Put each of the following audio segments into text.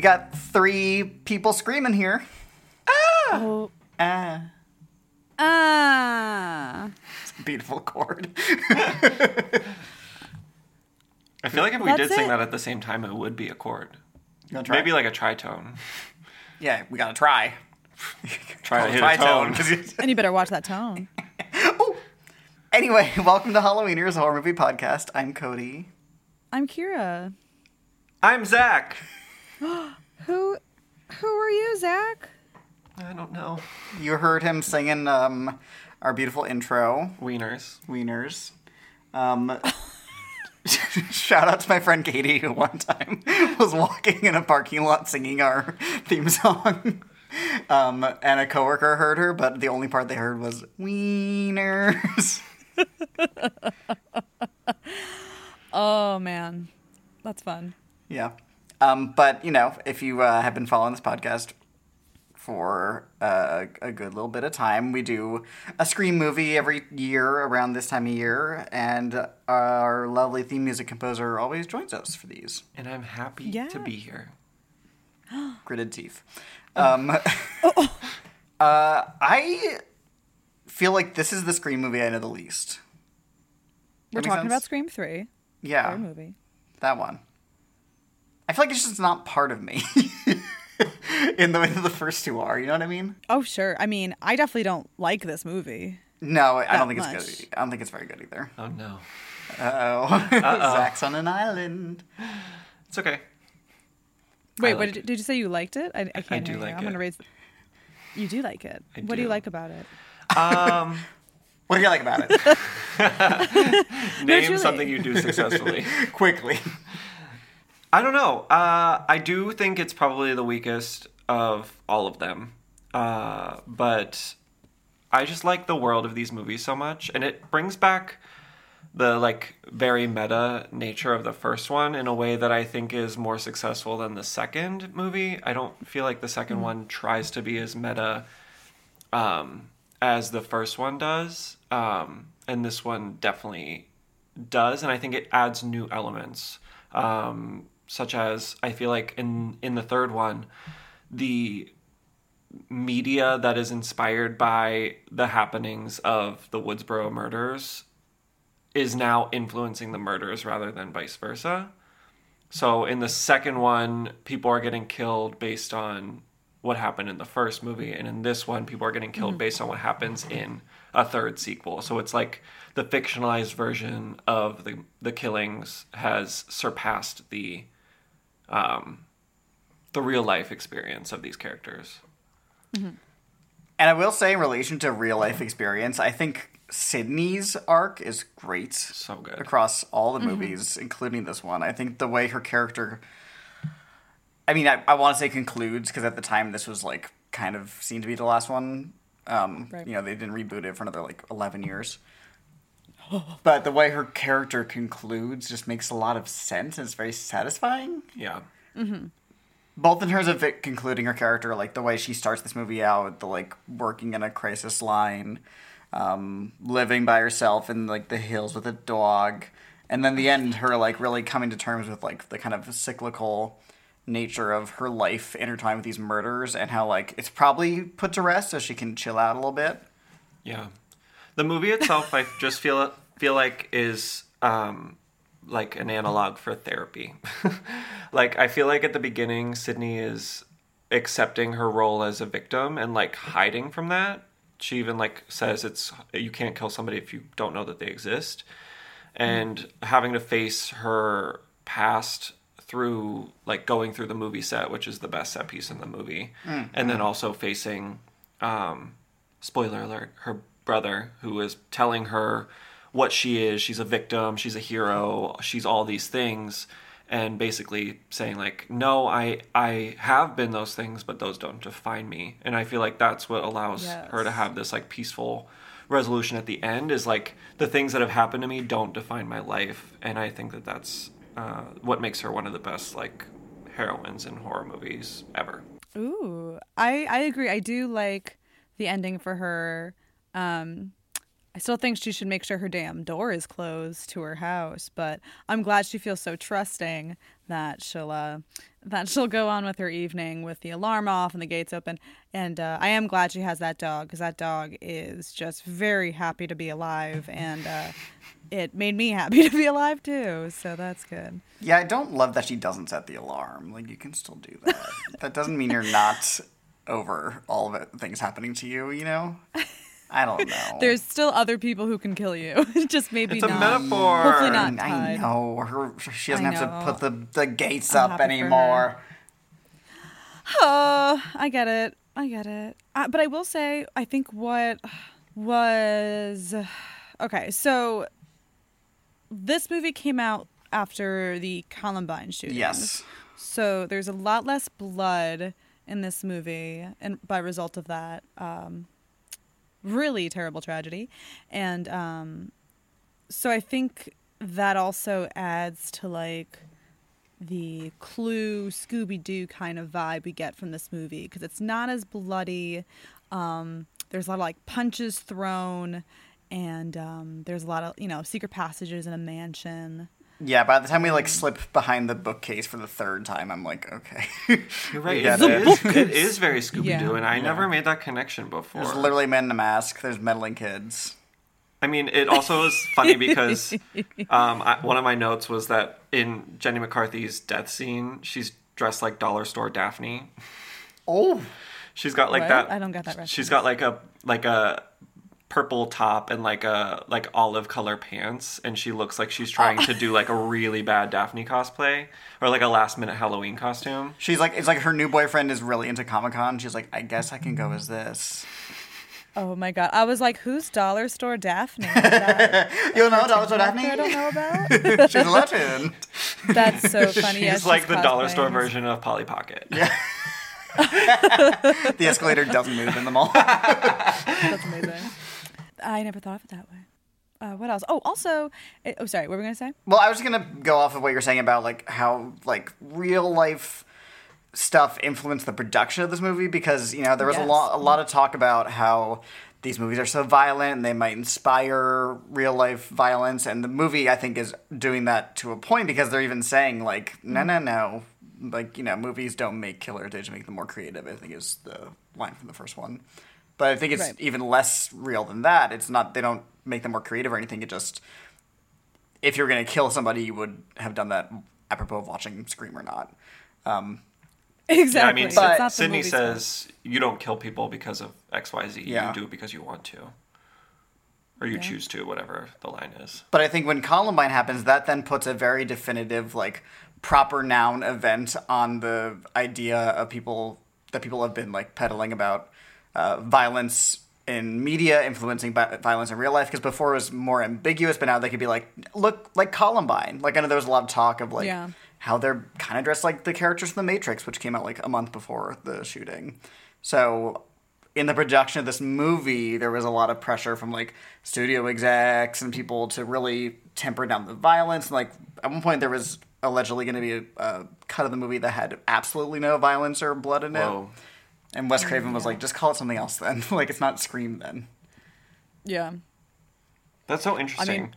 Scream 3, we got three people screaming here. Oh. Ah, Ah. it's a beautiful chord. I feel like if we That's did sing it. that at the same time, it would be a chord. Try? Maybe like a tritone. yeah, we gotta try. Try to hit tritone, a tone. 'cause you- And you better watch that tone. oh. anyway, welcome to Halloweeners Horror Movie Podcast. I'm Cody. I'm Kira. I'm Zach. Who who are you, Zach? I don't know. You heard him singing um, our beautiful intro, Wieners. Wieners. Um, shout out to my friend Katie, who one time was walking in a parking lot singing our theme song. Um, and a coworker heard her, but the only part they heard was Wieners. Oh man. That's fun. Yeah. Um, but, you know, if you uh, have been following this podcast for uh, a good little bit of time, we do a Scream movie every year around this time of year, and our lovely theme music composer always joins us for these. And I'm happy Yeah. to be here. Gritted teeth. Um, uh, I feel like this is the Scream movie I know the least. We're That makes talking about? Scream 3. Yeah, movie. that one. I feel like it's just not part of me in the way that the first two are. You know what I mean? Oh sure. I mean, I definitely don't like this movie. No, I don't think much. it's good. I don't think it's very good either. Oh no. Uh oh, Zach's on an island. It's okay. Wait, what like did, did you say you liked it? I, I can't do hear you. like I'm gonna raise. You do like it. I what do you like about it? Um, What do you like about it? name truly. something you do successfully. Quickly. I don't know. Uh, I do think it's probably the weakest of all of them. Uh, but I just like the world of these movies so much, and it brings back the like very meta nature of the first one in a way that I think is more successful than the second movie. I don't feel like the 2nd one tries to be as meta um, as the first one does, um, and this one definitely does, and I think it adds new elements, um, such as I feel like in in the third one, the media that is inspired by the happenings of the Woodsboro murders is now influencing the murders rather than vice versa. So in the second one, people are getting killed based on what happened in the first movie, and in this one, people are getting killed mm-hmm. based on what happens in a third sequel. So it's like the fictionalized version of the the killings has surpassed the um, the real life experience of these characters. And I will say, in relation to real life experience, I think Sidney's arc is great. So good. across all the movies, including this one. I think the way her character. I mean, I, I want to say concludes because at the time this was like kind of seen to be the last one. Um, Right. You know, they didn't reboot it for another like 11 years. but the way her character concludes just makes a lot of sense and it's very satisfying. Yeah. Both in terms of it concluding her character, like the way she starts this movie out, the like working in a crisis line, um, living by herself in like the hills with a dog, and then the end, her like really coming to terms with like the kind of cyclical nature of her life intertwined with these murders and how like it's probably put to rest so she can chill out a little bit. Yeah, the movie itself, I just feel feel like is um, like an analog for therapy. like I feel like at the beginning, Sidney is accepting her role as a victim and like hiding from that. She even like says it's you can't kill somebody if you don't know that they exist, and having to face her past through like going through the movie set, which is the best set piece in the movie, and then also facing um, spoiler alert, her brother who is telling her what she is. She's a victim, she's a hero, she's all these things and basically saying like, "No, I I have been those things, but those don't define me." And I feel like that's what allows her to have this like peaceful resolution at the end is like the things that have happened to me don't define my life, and I think that that's uh, what makes her one of the best like heroines in horror movies ever. Ooh, I I agree. I do like the ending for her. Um, I still think she should make sure her damn door is closed to her house, but I'm glad she feels so trusting that she'll uh, that she'll go on with her evening with the alarm off and the gates open. And uh, I am glad she has that dog because that dog is just very happy to be alive, and uh, it made me happy to be alive too. So that's good. Yeah, I don't love that she doesn't set the alarm. Like you can still do that. that doesn't mean you're not over all of it, things happening to you. You know. I don't know. There's still other people who can kill you. just maybe It's a not. metaphor. Hopefully not. I know. Her, she doesn't I have know. to put the, the gates I'm up anymore. Oh, I get it. I get it. Uh, but I will say, I think what was okay. So this movie came out after the Columbine shooting. Yes. So there's a lot less blood in this movie, and by result of that, um, really terrible tragedy, and um, so I think that also adds to like the Clue Scooby Doo kind of vibe we get from this movie because it's not as bloody. Um, there's a lot of like punches thrown, and um, there's a lot of you know secret passages in a mansion. Yeah, by the time we like slip behind the bookcase for the third time, I'm like, okay. You're right. We It get it. it is very Scooby Doo, Yeah. and I never made that connection before. There's literally men in a mask. There's meddling kids. I mean, it also is funny because um, I, one of my notes was that in Jenny McCarthy's death scene, she's dressed like dollar store Daphne. Oh, She's got like What? that. I don't get that She's reference. got like a like a purple top and like a like olive color pants, and she looks like she's trying to do like a really bad Daphne cosplay or like a last minute Halloween costume. she's like, it's like her new boyfriend is really into Comic Con. She's like, I guess I can go as this. Oh my god! I was like, "Who's Dollar Store Daphne?" That You don't know Dollar Store character I don't know about. She's a legend. That's so funny. she's yeah, she's like the dollar store version of Polly Pocket. Yeah. The escalator doesn't move in the mall. That's amazing. I never thought of it that way. Uh, what else? Oh, also, eh, oh, sorry. What were we gonna say? Well, I was gonna go off of what you're saying about like how like real life stuff influenced the production of this movie because you know there was a Yes. lot a lot of talk about how these movies are so violent and they might inspire real life violence and the movie I think is doing that to a point because they're even saying like no no no like you know movies don't make killers they just make them more creative I think is the line from the first one but I think it's Right. even less real than that it's not they don't make them more creative or anything it just if you're going to kill somebody, you would have done that apropos of watching Scream or not. Um, Exactly. Yeah, I mean, It's not Sidney movie's fault. says you don't kill people because of X, Y, Z. Yeah. You do it because you want to, or you Yeah. choose to, whatever the line is. but I think when Columbine happens, that then puts a very definitive, like, proper noun event on the idea of people that people have been, like, peddling about uh, violence in media influencing violence in real life. Because before it was more ambiguous, but now they could be like, look, like Columbine. Like, I know there was a lot of talk of, like, Yeah. how they're kind of dressed like the characters from The Matrix, which came out like a month before the shooting. So, in the production of this movie, there was a lot of pressure from like studio execs and people to really temper down the violence. And like at one point, there was allegedly going to be a, a cut of the movie that had absolutely no violence or blood in it. Whoa. And Wes Craven was like, just call it something else then. like it's not Scream then. Yeah. That's so interesting.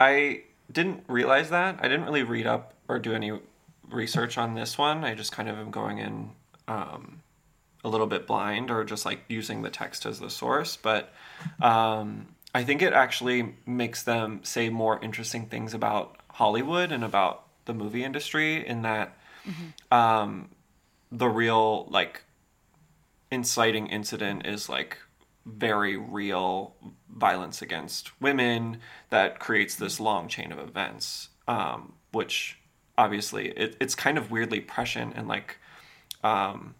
I, didn't realize that. I didn't really read up or do any research on this one. I just kind of am going in um, a little bit blind or just like using the text as the source. But um, I think it actually makes them say more interesting things about Hollywood and about the movie industry in that um, the real like inciting incident is like very real violence against women that creates this long chain of events um, which obviously it, it's kind of weirdly prescient and like um,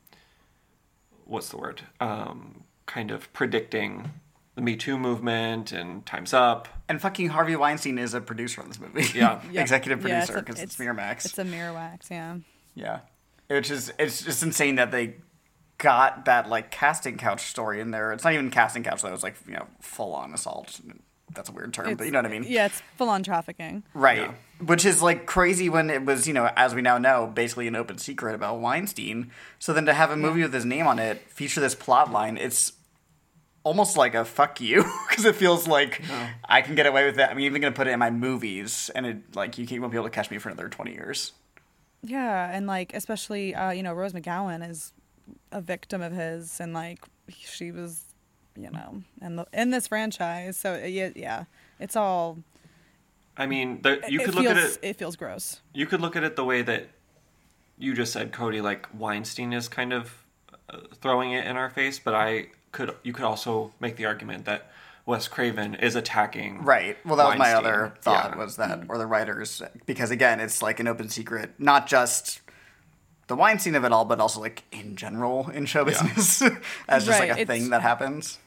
what's the word um, kind of predicting the me too movement and time's up And fucking Harvey Weinstein is a producer on this movie. Yeah. Yeah. Executive Yeah, producer a- because it's, Miramax. It's a Miramax, yeah. Yeah, which is it's just insane that they got that like casting couch story in there. It's not even casting couch though. It's like you know full on assault. That's a weird term, but you know what I mean, Yeah, it's full on trafficking. right? Yeah. Which is like crazy when it was you know as we now know basically an open secret about Weinstein. So then to have a movie with his name on it feature this plot line, it's almost like a fuck you because it feels like I can get away with it. I'm even gonna put it in my movies, and it like you won't be able to catch me for another twenty years. Yeah, and like especially uh, you know Rose McGowan is a victim of his, and like she was, you know, in the in this franchise. So yeah, yeah, it's all. I mean, the, you it could feels, look at it. It feels gross. You could look at it the way that you just said, Cody. Like Weinstein is kind of uh, throwing it in our face, but I could. You could also make the argument that Wes Craven is attacking. Right. Well, that was my other thought Yeah. was that, or the writers, because again, it's like an open secret, not just the Weinstein of it all, but also like in general in show Yeah. business as just Right, like a it's- thing that happens.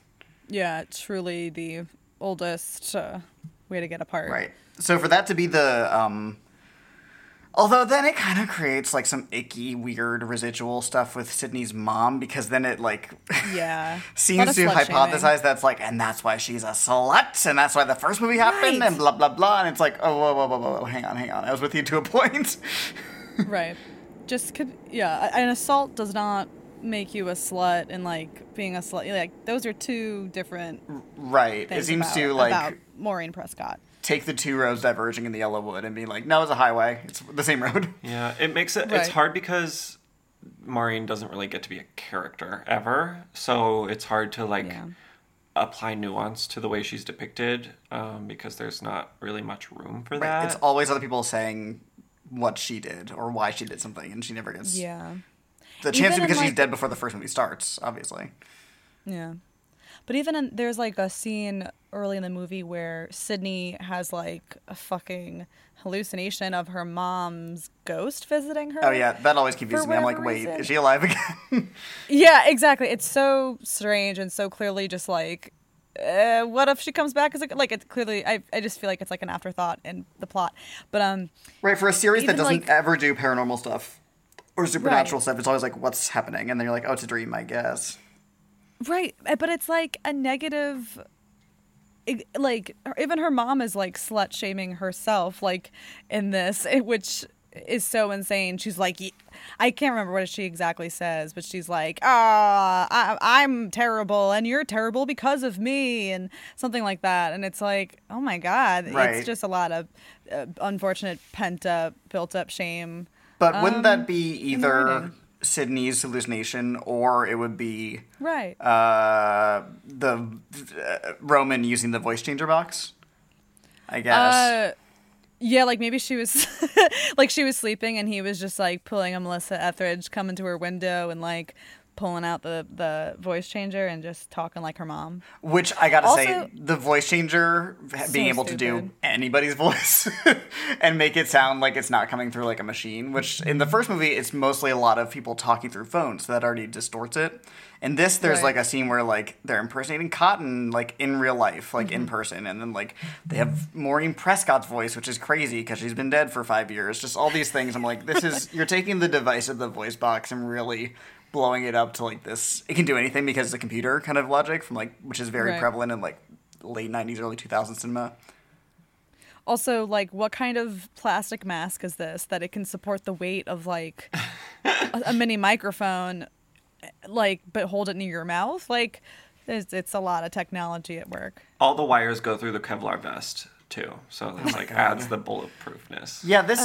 Yeah, truly the oldest uh, way to get apart. Right. So for that to be the um although then it kind of creates like some icky weird residual stuff with Sidney's mom because then it like Yeah. Seems to slut shaming. hypothesize that's like and that's why she's a slut and that's why the first movie happened Right. and blah blah blah and it's like oh whoa whoa whoa whoa, whoa hang on hang on I was with you to a point. right. Just could yeah, an assault does not make you a slut, and like being a slut, like those are two different right. It seems about, to like about Maureen Prescott. take the two roads diverging in the yellow wood and be like no it's a highway. It's the same road. Yeah, it makes it. Right. It's hard because Maureen doesn't really get to be a character ever, so it's hard to like Yeah. apply nuance to the way she's depicted um, because there's not really much room for Right. that. It's always other people saying what she did or why she did something and she never gets Yeah. The chance Even because she's dead before the first movie starts, obviously. Yeah. But even in, there's like a scene early in the movie where Sidney has like a fucking hallucination of her mom's ghost visiting her. Oh yeah, that always confuses me. I'm like, wait, reason. is she alive again? Yeah, exactly. It's so strange and so clearly just like, uh, what if she comes back as a like? It's clearly. I I just feel like it's like an afterthought in the plot. But um, right, for a series that doesn't like- ever do paranormal stuff or supernatural Right. stuff, it's always like, what's happening? And then you're like, oh, it's a dream, I guess. right. uh, But it's like a negative. it- Like even her mom is like slut shaming herself, like in this, which is so insane. She's like, I can't remember what she exactly says, but she's like, "Ah, I, I'm terrible, and you're terrible because of me," and something like that. And it's like, oh my god, Right. it's just a lot of uh, unfortunate pent up, built up shame. But wouldn't Um, that be either. Sidney's hallucination or it would be Right. uh, the uh, Roman using the voice changer box? I guess. Yeah, like maybe she was like she was sleeping and he was just like pulling a Melissa Etheridge coming to her window and like pulling out the the voice changer and just talking like her mom. Which I gotta say, the voice changer being able to do anybody's voice and make it sound like it's not coming through like a machine. Which in the first movie, it's mostly a lot of people talking through phones, so that already distorts it. In this, there's Right. like a scene where like they're impersonating Cotton like in real life, like Mm-hmm. in person, and then like they have Maureen Prescott's voice, which is crazy because she's been dead for five years. Just all these things. I'm like, this is you're taking the device of the voice box and really blowing it up to like this. It can do anything because it's a computer kind of logic from like which is very Right. prevalent in like late '90s, early 2000s cinema. Also, like, what kind of plastic mask is this that it can support the weight of like a, a mini microphone, like, but hold it near your mouth? Like, it's, it's a lot of technology at work. All the wires go through the Kevlar vest too, so Oh it's like adds the bulletproofness. Yeah, this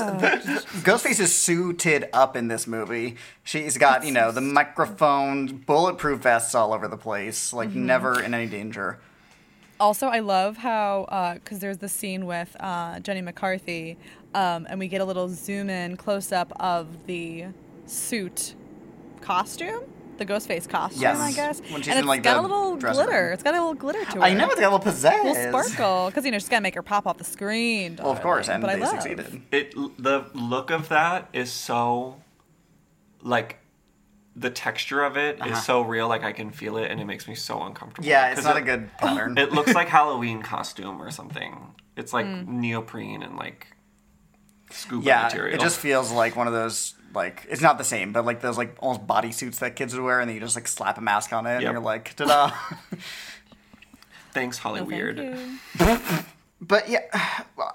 Ghostface is suited up in this movie. She's got you know the microphone, bulletproof vests all over the place, like Mm-hmm. never in any danger. Also, I love how because there's the scene with uh, Jenny McCarthy, um, and we get a little zoom in close up of the suit costume, the Ghostface costume, Yes, I guess. when she's and in, it's like, got a little dressing room. glitter. It's got a little glitter to it. I know it's got a little pizzazz. A little sparkle because you know she's got to make her pop off the screen. Well, of course, and darling, but I they love. succeeded. It the look of that is so like the texture of it is Uh-huh. so real, like I can feel it, and it makes me so uncomfortable. Yeah, it's not it, a good pattern. It looks like Halloween costume or something. It's like Mm. neoprene and like scuba yeah, material. it just feels like one of those like it's not the same, but like those like almost bodysuits that kids would wear, and then you just like slap a mask on it, and you're like, ta-da. thanks, Holly No, thank Weird. you. But yeah,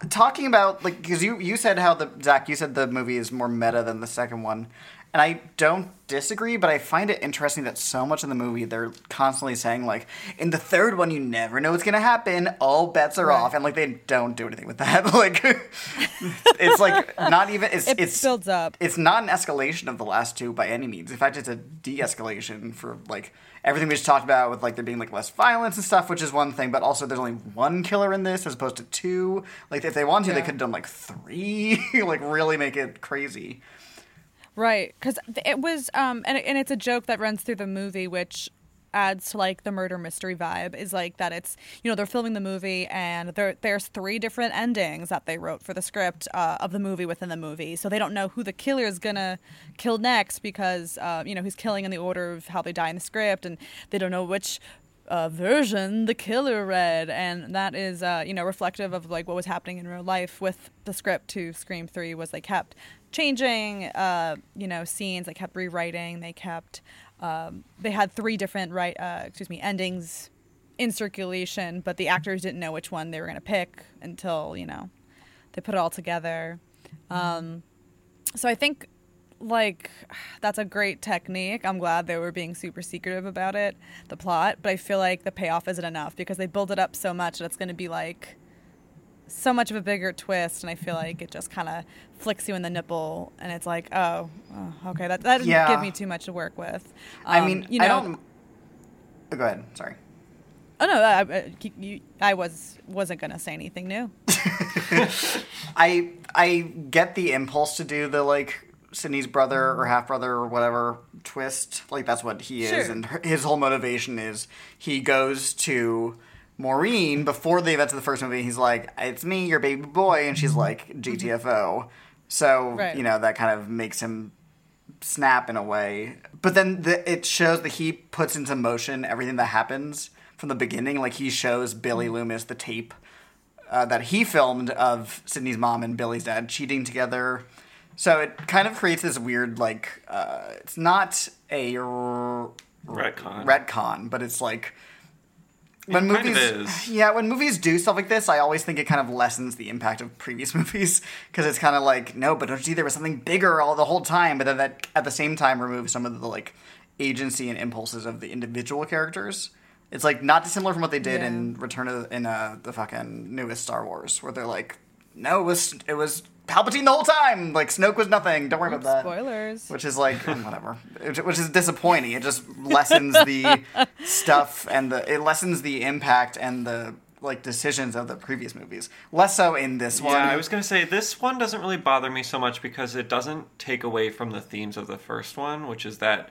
talking about like because you you said how the Zach you said the movie is more meta than the second one, And I don't disagree, but I find it interesting that so much in the movie they're constantly saying like, in the third one, you never know what's gonna happen. All bets are Right. off, and like they don't do anything with that. like, it's like not even it's It it's builds up. it's not an escalation of the last two by any means. In fact, it's a de-escalation for like everything we just talked about with like there being like less violence and stuff, which is one thing. But also, there's only one killer in this as opposed to two. Like if they wanted to, they could have done like three. like really make it crazy. Right, because it was, um, and and it's a joke that runs through the movie, which adds to like the murder mystery vibe. Is like that it's you know they're filming the movie and there there's three different endings that they wrote for the script uh, of the movie within the movie, so they don't know who the killer is gonna kill next because uh, you know he's killing in the order of how they die in the script, and they don't know which. Uh, version the killer read and that is uh, you know reflective of like what was happening in real life with the script to scream 3 was they kept changing uh, you know scenes. They kept rewriting. They kept um, they had three different right uh, excuse me endings in circulation but the actors didn't know which one they were going to pick until you know they put it all together. Um, so i think like that's a great technique. I'm glad they were being super secretive about it the plot but i feel like the payoff isn't enough because they build it up so much that it's going to be like so much of a bigger twist and i feel like it just kind of flicks you in the nipple and it's like oh, oh okay that, that didn't Yeah. give me too much to work with I Um, mean, you know I don't. Oh, go ahead. Sorry. oh no I, I, you, I was wasn't going to say anything new I I get the impulse to do the like Sidney's brother or half brother or whatever twist. Like that's what he is, Sure. and his whole motivation is he goes to Maureen before the events of the first movie. He's like, "It's me, your baby boy," and she's like, "GTFO." So Right. you know that kind of makes him snap in a way. But then the, it shows that he puts into motion everything that happens from the beginning. Like he shows Billy Loomis the tape uh, that he filmed of Sidney's mom and Billy's dad cheating together. So it kind of creates this weird, like, uh, it's not a r- Retcon. retcon, but it's like when It kind movies, of is. yeah, when movies do stuff like this, I always think it kind of lessens the impact of previous movies because it's kind of like, no, but don't you see there was something bigger all the whole time, but then that at the same time removes some of the like agency and impulses of the individual characters. It's like not dissimilar from what they did Yeah. in Return of in uh, the fucking newest Star Wars, where they're like, no, it was it was Palpatine the whole time. Like Snoke was nothing. Don't worry about that. spoilers Which is like whatever. Which- Which is disappointing. It just lessens the stuff and the it lessens the impact and the like decisions of the previous movies. Less so in this one. Yeah, I was gonna say this one doesn't really bother me so much because it doesn't take away from the themes of the first one, which is that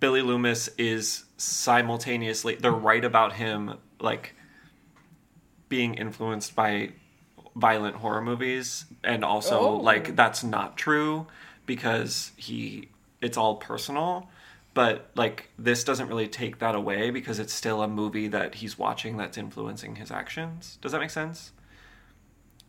Billy Loomis is simultaneously they're right about him like being influenced by violent horror movies and also Oh. like that's not true because he it's all personal but like this doesn't really take that away because it's still a movie that he's watching that's influencing his actions does that make sense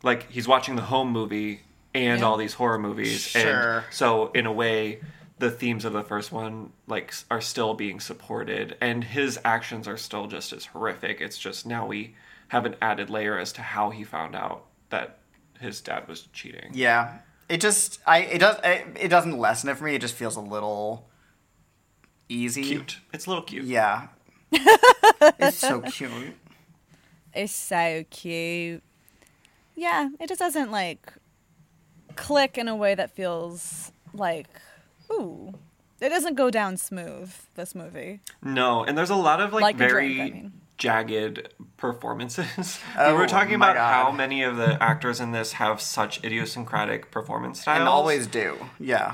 like he's watching the home movie and Yeah. all these horror movies Sure. and so in a way the themes of the first one like are still being supported and his actions are still just as horrific it's just now we have an added layer as to how he found out that his dad was cheating Yeah. It just I it does it, it doesn't lessen it for me. It just feels a little easy. cute it's a little cute Yeah. it's so cute. it's so cute yeah it just doesn't like click in a way that feels like ooh it doesn't go down smooth this movie no and there's a lot of like, Like very drink, I mean. Jagged performances. We Oh, were talking my about how many of the actors in this have such idiosyncratic performance styles. And always do. Yeah.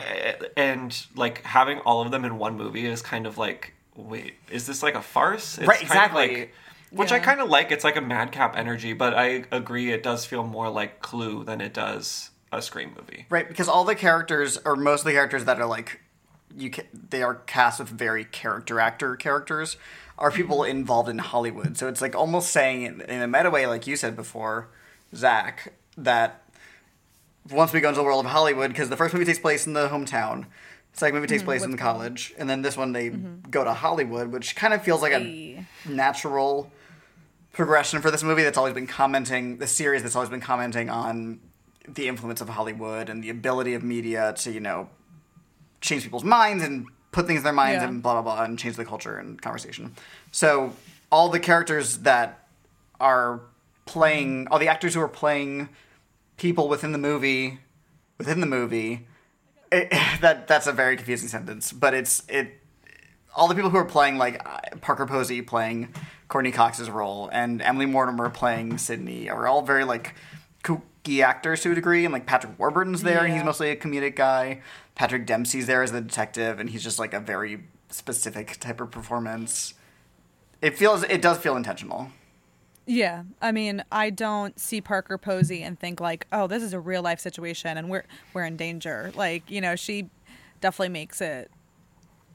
and like having all of them in one movie is kind of like wait is this like a farce? It's Right, kind of exactly. like- which i kind of like. It's like a madcap energy but i agree it does feel more like clue than it does a scream movie. Right, because all the characters, or most of the characters that are like, you ca they are cast with very character actor characters, are people involved in Hollywood. So it's like almost saying in, a meta way, like you said before, Zach, that once we go into the world of Hollywood, because the first movie takes place in the hometown, second movie takes mm-hmm. place in the college, and then this one they mm-hmm. go to Hollywood, which kind of feels like Hey. a natural progression for this movie that's always been commenting the series that's always been commenting on the influence of Hollywood and the ability of media to you know change people's minds and put things in their minds Yeah. and blah blah blah and change the culture and conversation. So all the characters that are playing, all the actors who are playing people within the movie, within the movie, it, that that's a very confusing sentence, but it's it. All the people who are playing like uh, Parker Posey playing Courteney Cox's role and Emily Mortimer playing Sidney are all very like kooky actors to a degree, and like Patrick Warburton's there, and he's mostly a comedic guy. Patrick Dempsey's there as the detective, and he's just like a very specific type of performance. It feels it does feel intentional. Yeah, I mean, I don't see Parker Posey and think like, "Oh, this is a real life situation, and we're we're in danger." Like, you know, she definitely makes it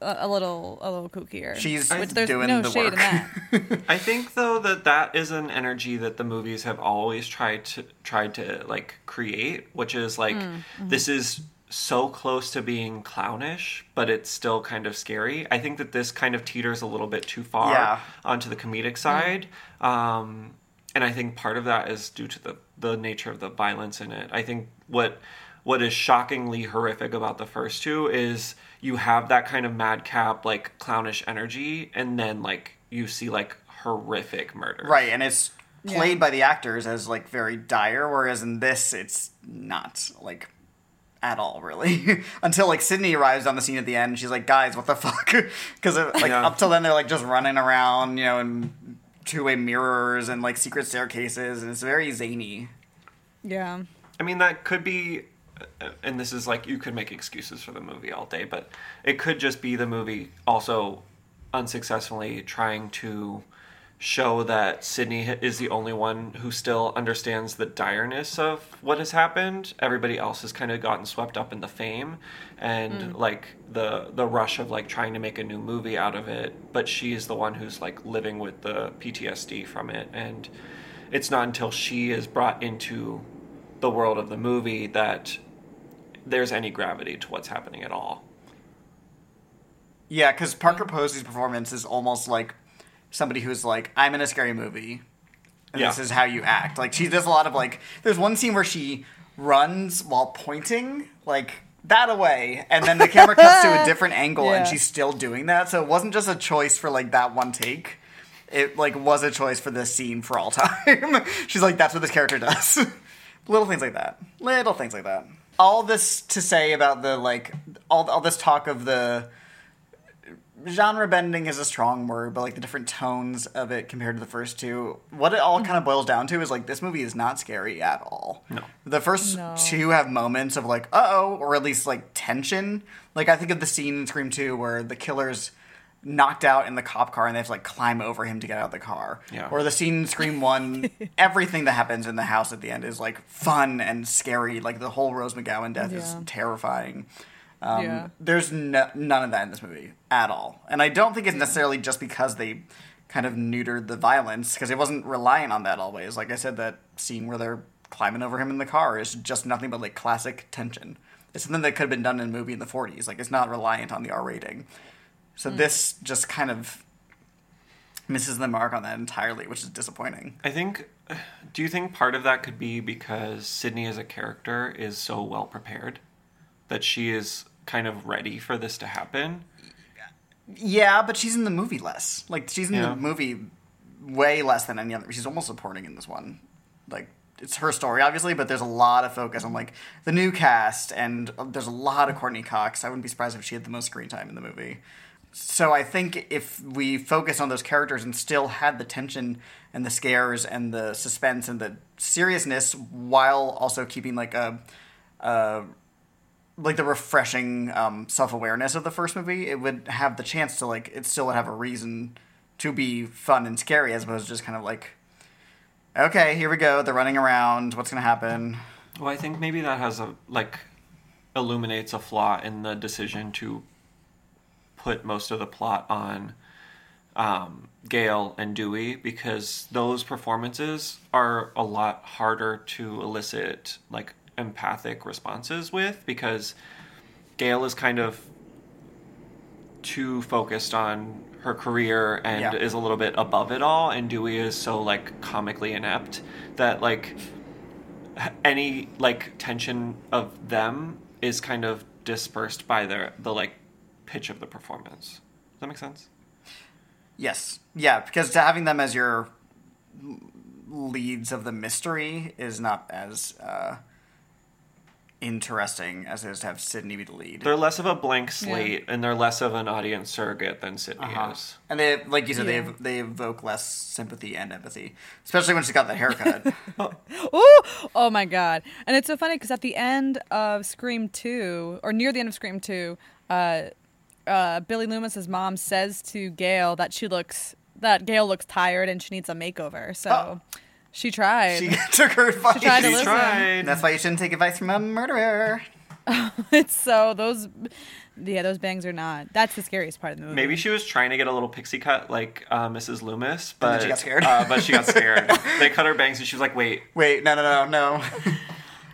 a, a little a little kookier. She's which there's doing no the shade work. in that. I think though that that is an energy that the movies have always tried to tried to like create, which is like mm, mm-hmm. this is so close to being clownish, but it's still kind of scary. I think that this kind of teeters a little bit too far Yeah. onto the comedic side. Um, and I think part of that is due to the the nature of the violence in it. I think what what is shockingly horrific about the first two is you have that kind of madcap like clownish energy and then like you see like horrific murder. Right, and it's played Yeah. by the actors as like very dire, whereas in this it's not like at all really until like Sidney arrives on the scene at the end. She's like, "Guys, what the fuck?" Because like Yeah. up till then they're like just running around, you know, in two way mirrors and like secret staircases, and it's very zany. yeah, I mean, that could be, uh, and this is like you could make excuses for the movie all day, but it could just be the movie also unsuccessfully trying to show that Sidney is the only one who still understands the direness of what has happened. Everybody else has kind of gotten swept up in the fame and mm. like the the rush of like trying to make a new movie out of it, but she is the one who's like living with the PTSD from it and it's not until she is brought into the world of the movie that there's any gravity to what's happening at all. Yeah, because Parker mm. Posey's performance is almost like somebody who's like, I'm in a scary movie. And Yeah. this is how you act. Like she does a lot of like there's one scene where she runs while pointing, like that away, and then the camera cuts to a different angle and she's still doing that. So it wasn't just a choice for like that one take. It like was a choice for this scene for all time. she's like, that's what this character does. Little things like that. Little things like that. All this to say about the like all all this talk of the genre bending is a strong word, but like the different tones of it compared to the first two, what it all kind of boils down to is like this movie is not scary at all. No. The first No. two have moments of like, uh oh, or at least like tension. Like I think of the scene in Scream 2 where the killer's knocked out in the cop car and they have to like climb over him to get out of the car. Yeah. Or the scene in Scream 1, everything that happens in the house at the end is like fun and scary. Like the whole Rose McGowan death is terrifying. Um, Yeah. There's no, none of that in this movie at all. And I don't think it's necessarily just because they kind of neutered the violence, because it wasn't reliant on that always. Like I said, that scene where they're climbing over him in the car is just nothing but like classic tension. It's something that could have been done in a movie in the 40s. Like it's not reliant on the R rating. So this just kind of misses the mark on that entirely, which is disappointing. I think. Do you think part of that could be because Sidney as a character is so well prepared that she is kind of ready for this to happen? Yeah, but she's in the movie less. Like she's in Yeah. the movie way less than any other. She's almost supporting in this one. Like it's her story, obviously, but there's a lot of focus on like the new cast, and uh, there's a lot of Courteney Cox. I wouldn't be surprised if she had the most screen time in the movie. So I think if we focus on those characters and still had the tension and the scares and the suspense and the seriousness while also keeping like a, a like the refreshing um, self awareness of the first movie, it would have the chance to like it still would have a reason to be fun and scary as opposed to just kind of like, okay, here we go, they're running around, what's gonna happen? Well, I think maybe that has a like illuminates a flaw in the decision to put most of the plot on um, Gail and Dewey because those performances are a lot harder to elicit like empathic responses with because Gail is kind of too focused on her career and Yeah. is a little bit above it all and Dewey is so like comically inept that like any like tension of them is kind of dispersed by their the like pitch of the performance. Does that make sense? Yes. Yeah, because having them as your leads of the mystery is not as uh, interesting as it is to have Sidney be the lead. They're less of a blank slate, and they're less of an audience surrogate than Sidney Uh-huh. is. And they, like you said, Yeah. they they evoke less sympathy and empathy, especially when she's got that haircut. Ooh! Oh my god! And it's so funny because at the end of Scream Two, or near the end of Scream Two, uh, uh, Billy Loomis's mom says to Gail that she looks that Gail looks tired and she needs a makeover. So she tried. she took her advice. tried to She tried. That's why you shouldn't take advice from a murderer. it's so those, yeah, those bangs are not. That's the scariest part of the movie. Maybe she was trying to get a little pixie cut like uh, Mrs. Loomis, but then she got scared. Uh, but she got scared. they cut her bangs, and she was like, "Wait, Wait, no, no, no, no.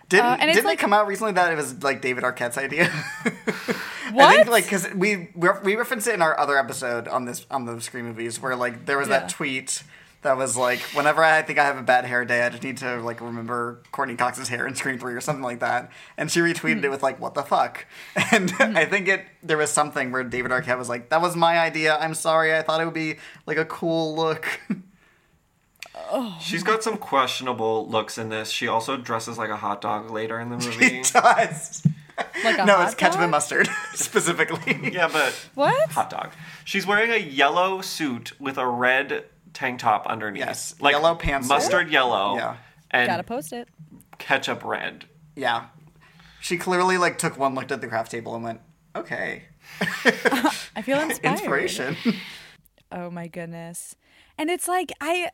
Didn't, Uh, and didn't like- it come out recently that it was like David Arquette's idea? I What? think like because we we- we referenced it in our other episode on this on the Scream movies where like there was Yeah. that tweet that was like whenever I think I have a bad hair day I just need to like remember Courteney Cox's hair in Scream Three or something like that and she retweeted Hmm. it with like what the fuck and I think it there was something where David Arquette was like that was my idea I'm sorry I thought it would be like a cool look Oh. she's got some questionable looks in this." She also dresses like a hot dog later in the movie. he does like no hot it's ketchup dog? and mustard specifically yeah, but What? hot dog. She's wearing a yellow suit with a red tank top underneath. Yes, like yellow pantsuit. mustard yellow. Yeah. and Gotta post it. ketchup red. Yeah. She clearly like took one look at the craft table and went, "Okay, I feel inspired. inspiration." Oh my goodness. And it's like I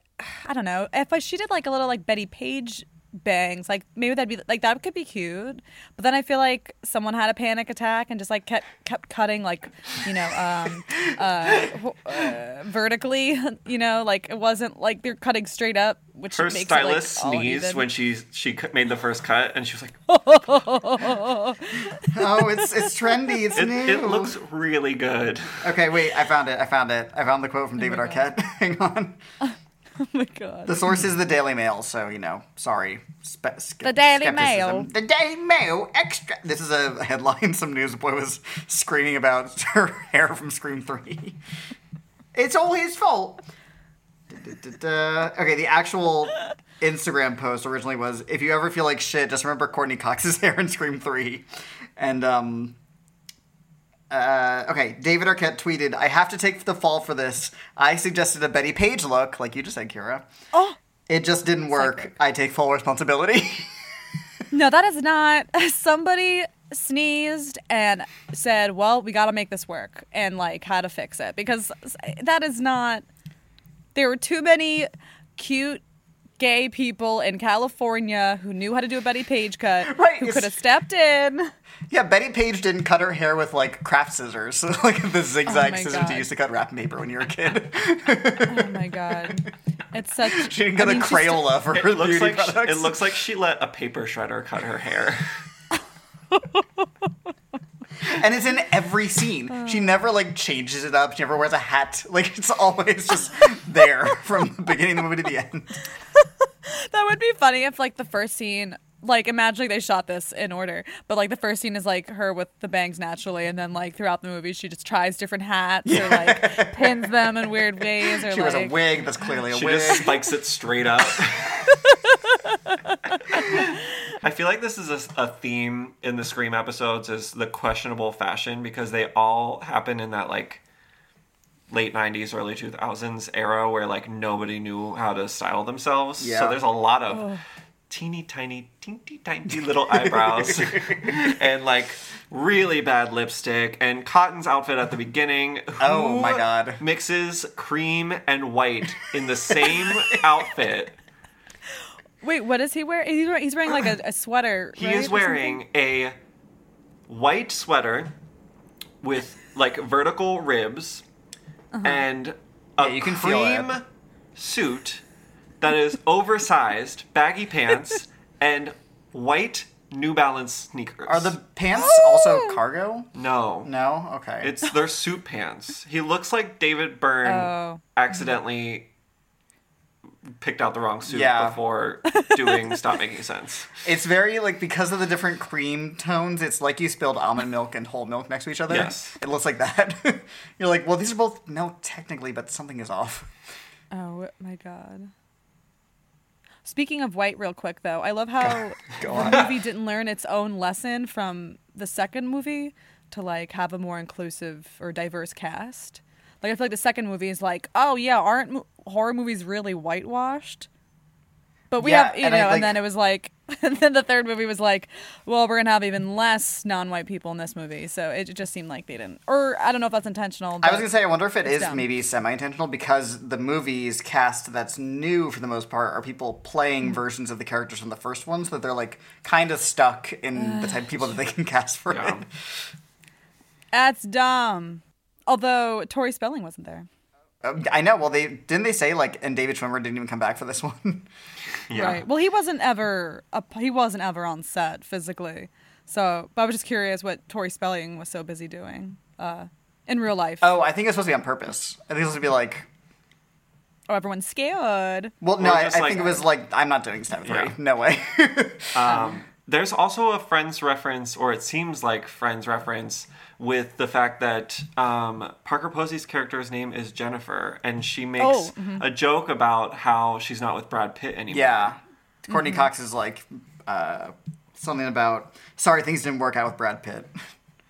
I don't know. If I, she did like a little like Bettie Page bangs, like maybe that'd be like that could be cute. But then I feel like someone had a panic attack and just like kept kept cutting like, you know, um uh, uh vertically, you know, like it wasn't like they're cutting straight up, which Her makes stylist it, like, sneezed uneven. when she she made the first cut, and she was like, oh, it's it's trendy. It's "It, new. it looks really good." Okay, wait. I found it. I found it. I found the quote from David my Arquette. Hang on. Oh my god. The source is the Daily Mail, so you know. Sorry. Spe- The Daily skepticism. Mail. The Daily Mail extra. This is a headline. Some newsboy was screaming about her hair from Scream Three. It's all his fault. Okay, the actual Instagram post originally was: "If you ever feel like shit, just remember Courteney Cox's hair in Scream 3. And um, uh, okay, David Arquette tweeted, "I have to take the fall for this. I suggested a Bettie Page look, like you just said, Kira. Oh It just didn't work. Psychic. I take full responsibility." No, that is not. Somebody sneezed and said, "Well, we got to make this work," and like how to fix it because that is not. There were too many cute gay people in California who knew how to do a Bettie Page cut, Right, who could have stepped in. yeah, Bettie Page didn't cut her hair with like craft scissors, like the zigzag Oh scissors you used to cut wrapping paper when you were a kid. Oh my god, it's such. she didn't get I a mean, she's- Crayola for her It looks beauty like she, it looks like she let a paper shredder cut her hair. and it's in every scene. She oh. never like changes it up. She never wears a hat. Like it's always just there from the beginning of the movie to the end. That would be funny if like the first scene like imagine like, they shot this in order but like the first scene is like her with the bangs naturally and then like throughout the movie she just tries different hats or like pins them in weird ways or She like wears a wig that's clearly a She wig. just spikes it straight up. I feel like this is a, a theme in the Scream episodes is the questionable fashion because they all happen in that like late 90s early 2000s era where like nobody knew how to style themselves Yeah. so there's a lot of teeny tiny teeny tiny little eyebrows and like really bad lipstick and cotton's outfit at the beginning Oh, my God. mixes cream and white in the same outfit wait what is he wearing he's wearing, he's wearing like a, a sweater He right, is wearing a white sweater with like vertical ribs uh-huh. and a Yeah, you can cream suit that is oversized, baggy pants, and white New Balance sneakers. Are the pants also cargo? no? No. Okay. It's their suit pants. He looks like David Byrne Oh. accidentally picked out the wrong soup Yeah. before doing Stop Making Sense. It's very like because of the different cream tones. It's like you spilled almond milk and whole milk next to each other. Yes. it looks like that. You're like, well, these are both milk technically, but something is off. Oh my god. Speaking of white, real quick though, I love how Go the movie didn't learn its own lesson from the second movie to like have a more inclusive or diverse cast. Like I feel like the second movie is like, oh yeah, aren't mo- horror movies really whitewashed? But we Yeah, have, you and know, I, like- and then it was like, and then the third movie was like, well, we're gonna have even less non-white people in this movie. So it just seemed like they didn't, or I don't know if that's intentional. I was gonna say, I wonder if It's dumb. maybe semi-intentional because the movies cast that's new for the most part are people playing Mm. versions of the characters from the first ones that they're like kind of stuck in the type of people that they can cast for Yeah. it. that's dumb. Although Tori Spelling wasn't there. Um, I know. Well, they didn't they say like, and David Schwimmer didn't even come back for this one. Yeah. Right. Well, he wasn't ever a, he wasn't ever on set physically. So, but I was just curious what Tori Spelling was so busy doing uh, in real life. oh, I think it's supposed to be on purpose. I think it's supposed to be like, Oh, everyone's scared. well, no, I, I like- think it was like, I'm not doing step three. Yeah. No way. Um, there's also a Friends reference, or it seems like Friends reference, with the fact that um, Parker Posey's character's name is Jennifer, and she makes Oh, mhm. a joke about how she's not with Brad Pitt anymore. yeah. Courteney Mm-hmm. Cox is like, uh, something about, sorry, things didn't work out with Brad Pitt.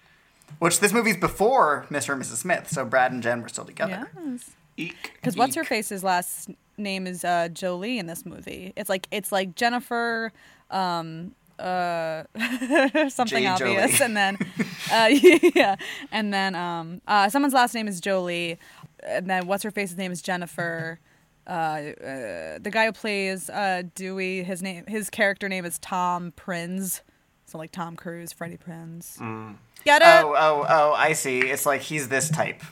Which this movie's before Mr. and Mrs. Smith, so Brad and Jen were still together. Yes. Eek. Because what's her face's last name is uh, Jolie in this movie. It's like it's like Jennifer, um, uh, something obvious, Jolie. and then uh, yeah, and then um, uh, someone's last name is Jolie, and then what's her face's name is Jennifer. Uh, uh, the guy who plays uh, Dewey, his name, his character name is Tom Prinze, so like Tom Cruise, Freddie Prinze. Mm. Get it? Oh, oh, oh, I see. It's like he's this type.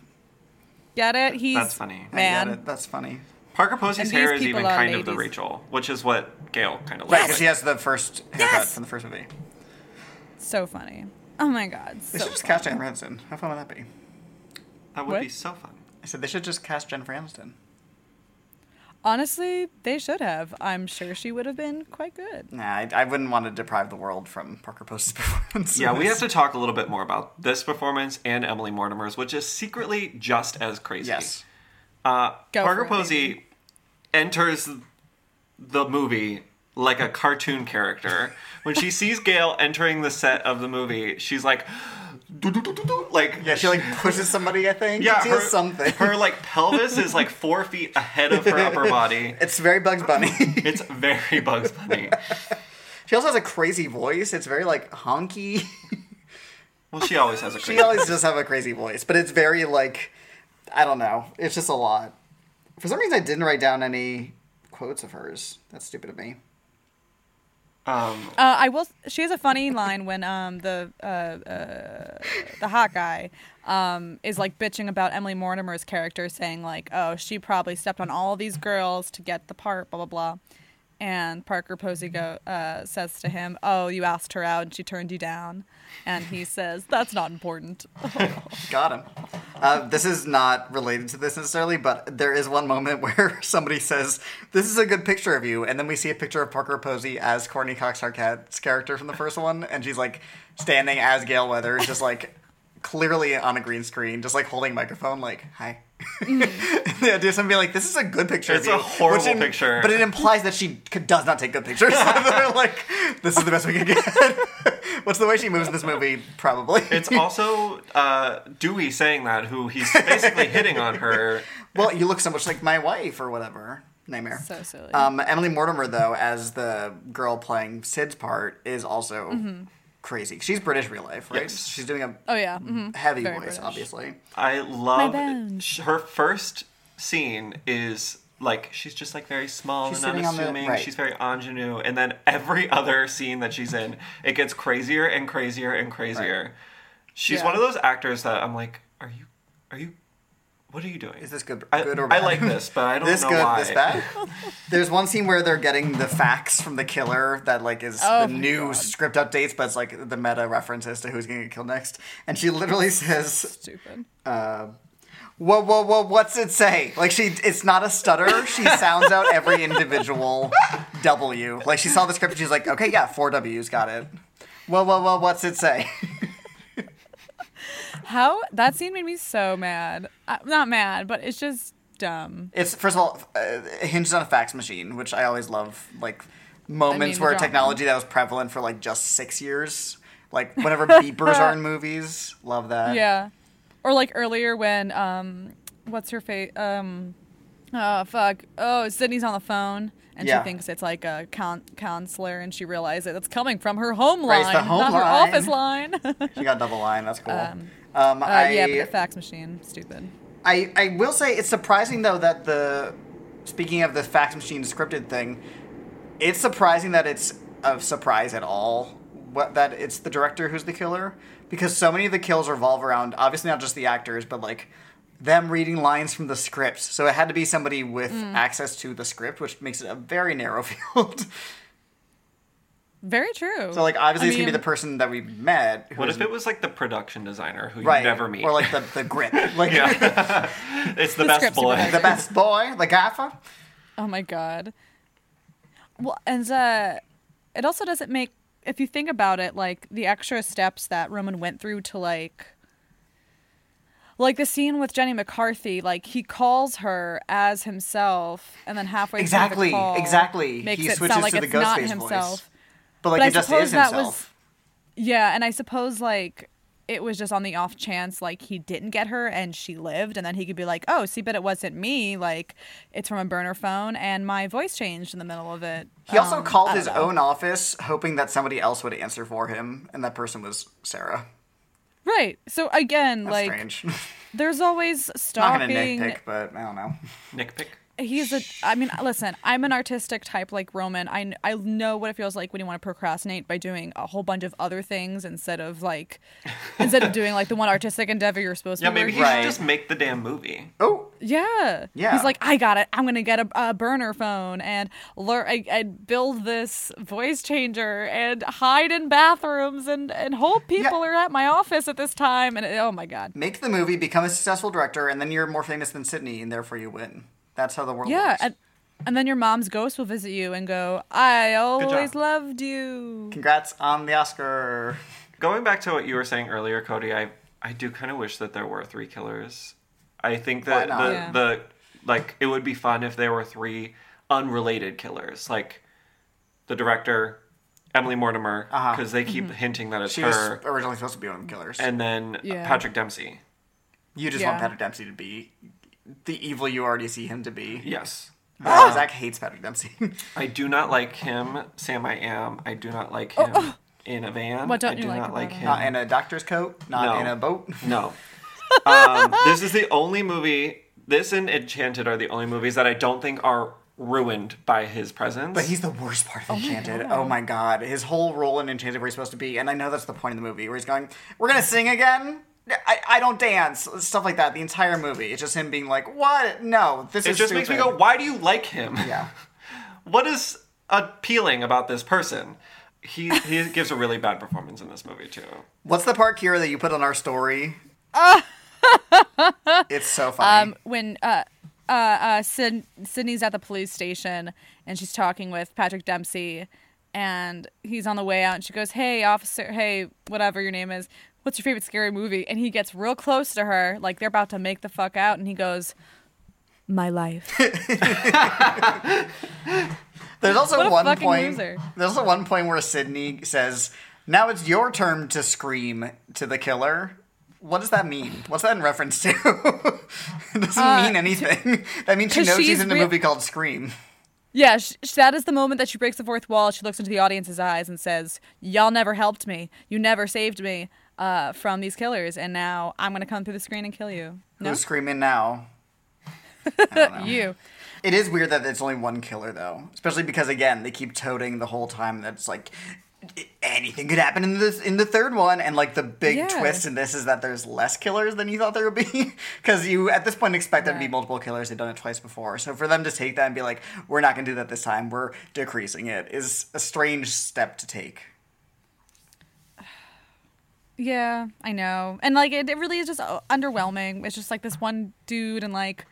Get it? He's That's funny. Man. get it. That's funny. Parker Posey's hair is even are kind of the. Rachel, which is what Gail kind of Right, looks because like. she has the first haircut Yes! from the first movie. so funny. Oh my god, They so should just funny. cast Jennifer Aniston. How fun would that be? That would What? be so fun. I said they should just cast Jennifer Aniston. Honestly, they should have. I'm sure she would have been quite good. Nah, I, I wouldn't want to deprive the world from Parker Post's performance. Yeah, we have to talk a little bit more about this performance and Emily Mortimer's, which is secretly just as crazy. Yes. Uh, Go Parker for it, Posey baby. Enters the movie like a cartoon character. When she sees Gail entering the set of the movie, she's like, like Yeah, she like pushes somebody. I think. yeah, her, something. her like pelvis is like four feet ahead of her upper body. It's very Bugs Bunny. It's very Bugs Bunny. she also has a crazy voice. It's very like honky. Well, she always has a crazy she always does have a crazy voice, but it's very like I don't know. It's just a lot. For some reason, I didn't write down any quotes of hers. That's stupid of me. Um, Uh, I will. She has a funny line when um the uh, uh the hot guy um is like bitching about Emily Mortimer's character, saying like, oh, she probably stepped on all these girls to get the part, blah blah blah. And Parker Posey go uh, says to him, "Oh, you asked her out and she turned you down," and he says, "That's not important." Got him. Uh, this is not related to this necessarily, but there is one moment where somebody says, "This is a good picture of you," and then we see a picture of Parker Posey as Courteney Cox Arquette's character from the first one, and she's like standing as Gail Weathers, just like clearly on a green screen, just like holding a microphone, like "Hi." the idea of somebody like, "This is a good picture." It's of a you," horrible which in- picture. but it implies that she does not take good pictures. They're like, "This is the best we can get." What's the way she moves in this movie? Probably. it's also uh, Dewey saying that, who he's basically hitting on her. Well, you look so much like my wife or whatever. Nightmare. so silly. Um, Emily Mortimer, though, as the girl playing Sid's part, is also crazy. She's British real life, right? Yes. She's doing a oh yeah. hmm heavy Very voice, British. obviously. I love bones. her first scene is like she's just like very small She's and sitting on the- unassuming. right. She's very ingenue, and then every other scene that she's in, it gets crazier and crazier and crazier. She's Yeah. one of those actors that I'm like, are you, are you, what are you doing? Is this good, I, good or I like this, but I don't know. this know good, why. this bad. There's one scene where they're getting the facts from the killer that like is Oh the new God. script updates, but it's like the meta reference as to who's gonna get killed next. And she literally says, Stupid. uh, Whoa, whoa, whoa! What's it say? Like she, it's not a stutter. She sounds out every individual W. Like she saw the script and she's like, okay, yeah, four W's, got it. Whoa, whoa, whoa! What's it say? How that scene made me so mad. Uh, not mad, but it's just dumb. It's first of all, uh, it hinges on a fax machine, which I always love. Like moments mean, where technology that was prevalent for like just six years. Like whenever beepers are in movies, love that. Yeah. Or like earlier when um what's her face um oh fuck oh Sidney's on the phone and Yeah. she thinks it's like a con- counselor and she realizes it's coming from her home line home not her office line. She got double line. That's cool. Um, I, yeah, but the fax machine, stupid. I, I will say it's surprising though that the speaking of the fax machine scripted thing, it's surprising that it's a surprise at all. What that it's the director who's the killer because so many of the kills revolve around obviously not just the actors but like them reading lines from the script. So it had to be somebody with Mm. access to the script, which makes it a very narrow field. Very true. so like obviously I it's gonna be the person that we met. who What is- if it was like the production designer who right you never meet? or like the the grip like yeah. it's the, The best script boy. supervisor. the best boy the gaffer. Oh my god. Well, and uh, it also doesn't make if you think about it, like the extra steps that Roman went through to like, like the scene with Jenny McCarthy, like he calls her as himself, and then halfway Exactly, through the call, exactly. makes He it switches sound like to the it's not Ghostface voice. himself. But like But I it just suppose is that himself. was- Yeah, and I suppose like it was just on the off chance like he didn't get her and she lived and then he could be like, "Oh, see, but it wasn't me. Like it's from a burner phone and my voice changed in the middle of it." He also Um, called his know. own office, hoping that somebody else would answer for him, and that person was Sarah. Right. So again, That's like strange. there's always Not stalking. gonna nitpick, but I don't know. Nick pick. He's a. I mean, listen. I'm an artistic type like Roman. I I know what it feels like when you want to procrastinate by doing a whole bunch of other things instead of like instead of doing like the one artistic endeavor you're supposed to. Yeah, maybe he working Right. should just make the damn movie. Oh, Yeah. Yeah. He's like, I got it. I'm gonna get a, a burner phone and learn. I, I build this voice changer and hide in bathrooms and and hope people Yeah. are at my office at this time. And oh my god. make the movie, become a successful director, and then you're more famous than Sidney, and therefore you win. That's how the world Yeah. works. And, and then your mom's ghost will visit you and go, I always loved you. Congrats on the Oscar. Going back to what you were saying earlier, Cody, I I do kind of wish that there were three killers. I think that the Yeah. the like it would be fun if there were three unrelated killers, like the director, Emily Mortimer, Uh-huh. because they keep hinting that it's She was her, originally supposed to be one of the killers. and then Yeah. Patrick Dempsey. you just want Patrick Dempsey to be the evil you already see him to be. Yes. Uh, Zach hates Patrick Dempsey. I do not like him, Sam I Am. I do not like him in a van. Oh, What don't I you do like not about like him? him. not in a doctor's coat, not No. in a boat. No. um, this is the only movie. This and Enchanted are the only movies that I don't think are ruined by his presence. But he's the worst part of Enchanted. Oh my god. His whole role in Enchanted where he's supposed to be, and I know that's the point of the movie, where he's going, We're gonna sing again? I, I don't dance. Stuff like that. The entire movie. It's just him being like, What? No, this it is just makes me go, why do you like him? Yeah. What is appealing about this person? He he gives a really bad performance in this movie too. What's the part, here that you put on our story? it's so funny. Um, when uh, uh, uh, Sid- Sidney's at the police station and she's talking with Patrick Dempsey, and he's on the way out, and she goes, "Hey, officer, hey, whatever your name is, what's your favorite scary movie?" And he gets real close to her, like they're about to make the fuck out, and he goes, "My life." There's also one point. loser. There's also one point where Sidney says, "Now it's your turn to scream to the killer." What does that mean? What's that in reference to? it doesn't Uh, mean anything. that means she knows she's, she's in a rea- movie called Scream. Yeah, sh- that is the moment that she breaks the fourth wall. She looks into the audience's eyes and says, "Y'all never helped me. You never saved me uh, from these killers, and now I'm gonna come through the screen and kill you." No, Who's screaming now? I don't know. you. It is weird that it's only one killer though, especially because again they keep toting the whole time that it's like anything could happen in this in the third one, and like the big Yeah. twist in this is that there's less killers than you thought there would be, because you at this point expect there to be multiple killers. They've done it twice before, so for them to take that and be like, we're not gonna do that this time, we're decreasing it, is a strange step to take. Yeah, I know. And like it, it really is just underwhelming. It's just like this one dude and like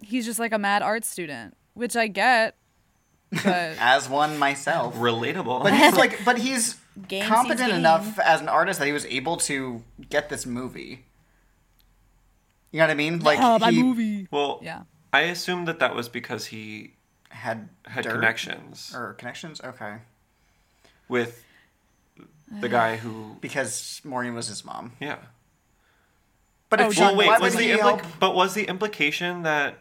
he's just like a mad art student, which I get. But As one myself. Relatable. But he's like, but he's Game competent seems enough as an artist that he was able to get this movie. You know what I mean? Like oh, my he movie. well, Yeah. I assume that that was because he had had dirt connections or connections. Okay, with the guy who. because Maureen was his mom. Yeah. But Oh, if she, John- Well, wait. why Was the impli- but was the implication that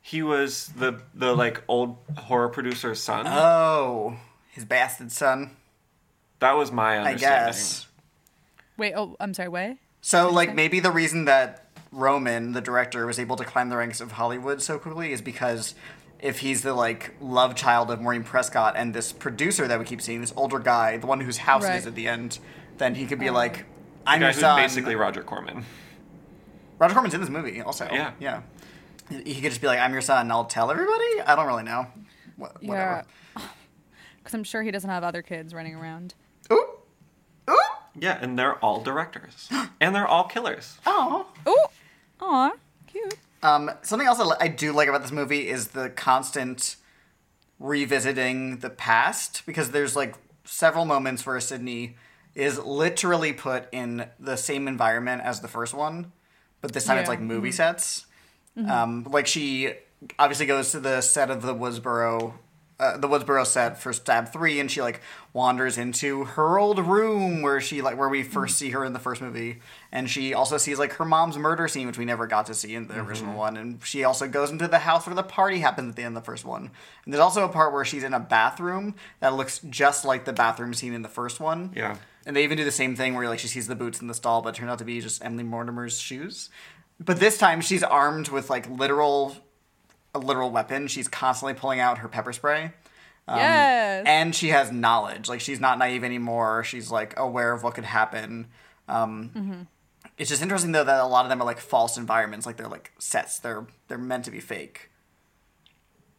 he was the the like old horror producer's son? Oh, his bastard son. that was my I understanding. guess. Wait, oh, I'm sorry, what? So, like, maybe the reason that Roman, the director, was able to climb the ranks of Hollywood so quickly is because if he's the like love child of Maureen Prescott and this producer that we keep seeing, this older guy, the one whose house Right. is at the end, then he could be like, "I'm The guy your who's son." basically Roger Corman. Roger Corman's in this movie, also. Yeah. yeah. He could just be like, "I'm your son," and I'll tell everybody. I don't really know. Wha- Whatever. Because I'm sure he doesn't have other kids running around. Ooh, ooh, Yeah, and they're all directors, and they're all killers. oh. Oh, aw, cute. Um, something else I, I do like about this movie is the constant revisiting the past because there's like several moments where Sidney is literally put in the same environment as the first one, but this time it's like movie sets. Um, like she obviously goes to the set of the Woodsboro. Uh, the Woodsboro set for Stab Three, and she like wanders into her old room where she like where we first see her in the first movie, and she also sees like her mom's murder scene, which we never got to see in the original one, and she also goes into the house where the party happens at the end of the first one. And there's also a part where she's in a bathroom that looks just like the bathroom scene in the first one. Yeah. And they even do the same thing where like she sees the boots in the stall, but it turned out to be just Emily Mortimer's shoes. But this time she's armed with like literal a literal weapon. She's constantly pulling out her pepper spray. Um, Yes. And she has knowledge. Like she's not naive anymore. She's like aware of what could happen. Um, It's just interesting though that a lot of them are like false environments. Like they're like sets. They're they're meant to be fake.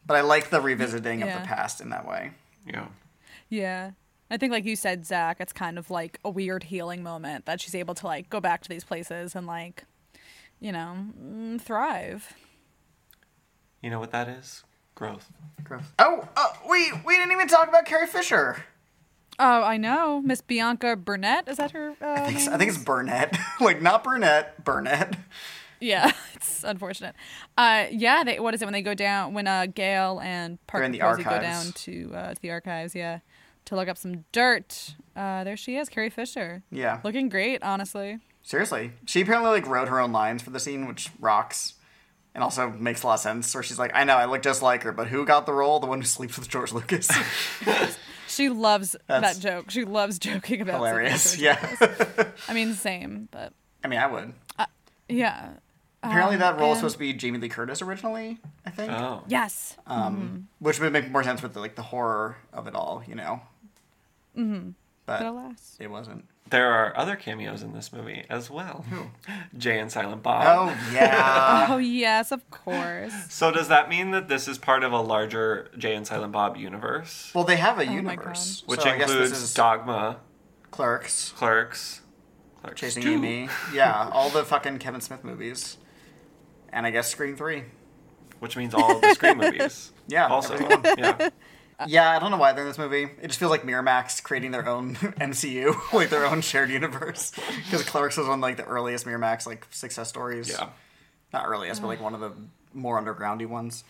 But I like the revisiting of the past in that way. Yeah. Yeah. I think, like you said, Zach, it's kind of like a weird healing moment that she's able to like go back to these places and like, you know, mm, thrive. You know what that is? Growth. Growth. Oh, uh, we we didn't even talk about Carrie Fisher. Oh, I know, Miss Bianca Burnett. Is that her? Uh, I think, name? I think it's Burnett. like not Burnett, Burnett. Yeah, it's unfortunate. Uh, yeah, they, what is it when they go down when uh Gail and Parker in the Posey go down to uh, to the archives? Yeah, to look up some dirt. Uh, there she is, Carrie Fisher, Yeah. looking great, honestly. Seriously. She apparently like wrote her own lines for the scene, which rocks. And also makes a lot of sense. Where she's like, I know, I look just like her, but who got the role? The one who sleeps with George Lucas. She loves That's that joke. She loves joking about Hilarious. sleeping Yeah. I mean, same, but I mean, I would. yeah. Apparently, Um, that role was and- supposed to be Jamie Lee Curtis originally. I think, Oh. Yes. um, which would make more sense with the, like the horror of it all, you know. Mm-hmm. But But alas. it wasn't. There are other cameos in this movie as well. Jay and Silent Bob. Oh yeah. Oh yes, of course. So does that mean that this is part of a larger Jay and Silent Bob universe, well, they have a Oh universe, which so includes is Dogma, Clerks, Clerks, Clerks Chasing 2. Amy. Yeah, all the fucking Kevin Smith movies, and I guess Scream Three. which means all of the Scream movies. Yeah, Also, yeah. Yeah, I don't know why they're in this movie. It just feels like Miramax creating their own MCU, like their own shared universe. Because Clerks was one of like the earliest Miramax like success stories. Yeah. Not earliest, but like one of the more undergroundy ones.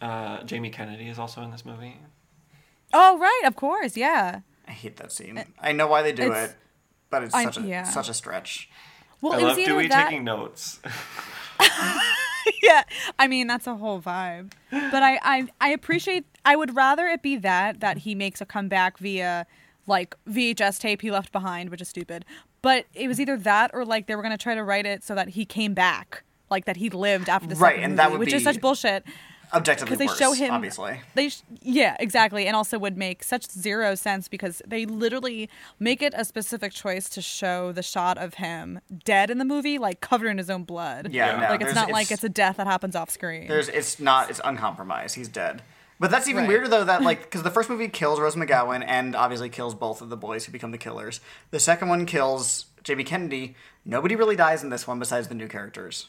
Uh, Jamie Kennedy is also in this movie. Oh right, of course, yeah. I hate that scene. I know why they do It's- it, but it's I- such a yeah. such a stretch. Well, I love Dewey that. taking notes. yeah, I mean that's a whole vibe. But I, I, I appreciate. I would rather it be that that he makes a comeback via like VHS tape he left behind, which is stupid. But it was either that or like they were gonna try to write it so that he came back, like that he lived after the Right, second and movie, that would which is such bullshit. Objectively because they worse, show him obviously. they sh- yeah exactly and also would make such zero sense because they literally make it a specific choice to show the shot of him dead in the movie like covered in his own blood Yeah, Yeah. no, like it's there's- not like it's a death that happens off screen There's it's not it's uncompromised. He's dead. But that's even Right. weirder though that like because the first movie kills Rose McGowan and obviously kills both of the boys who become the killers. The second one kills Jamie Kennedy. Nobody really dies in this one besides the new characters.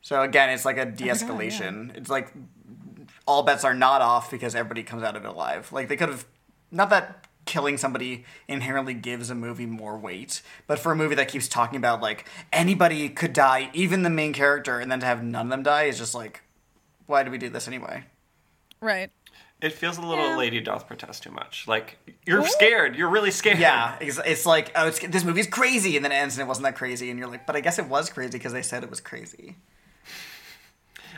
So again, it's like a oh de-escalation. It's like all bets are not off because everybody comes out of it alive. Like they could have not that killing somebody inherently gives a movie more weight, but for a movie that keeps talking about like anybody could die, even the main character, and then to have none of them die is just like, why do we do this anyway? Right. It feels a little Yeah. lady doth protest too much. Like you're scared. You're really scared. Yeah, it's, it's like oh, it's, this movie's crazy, and then it ends and it wasn't that crazy, and you're like, but I guess it was crazy because they said it was crazy.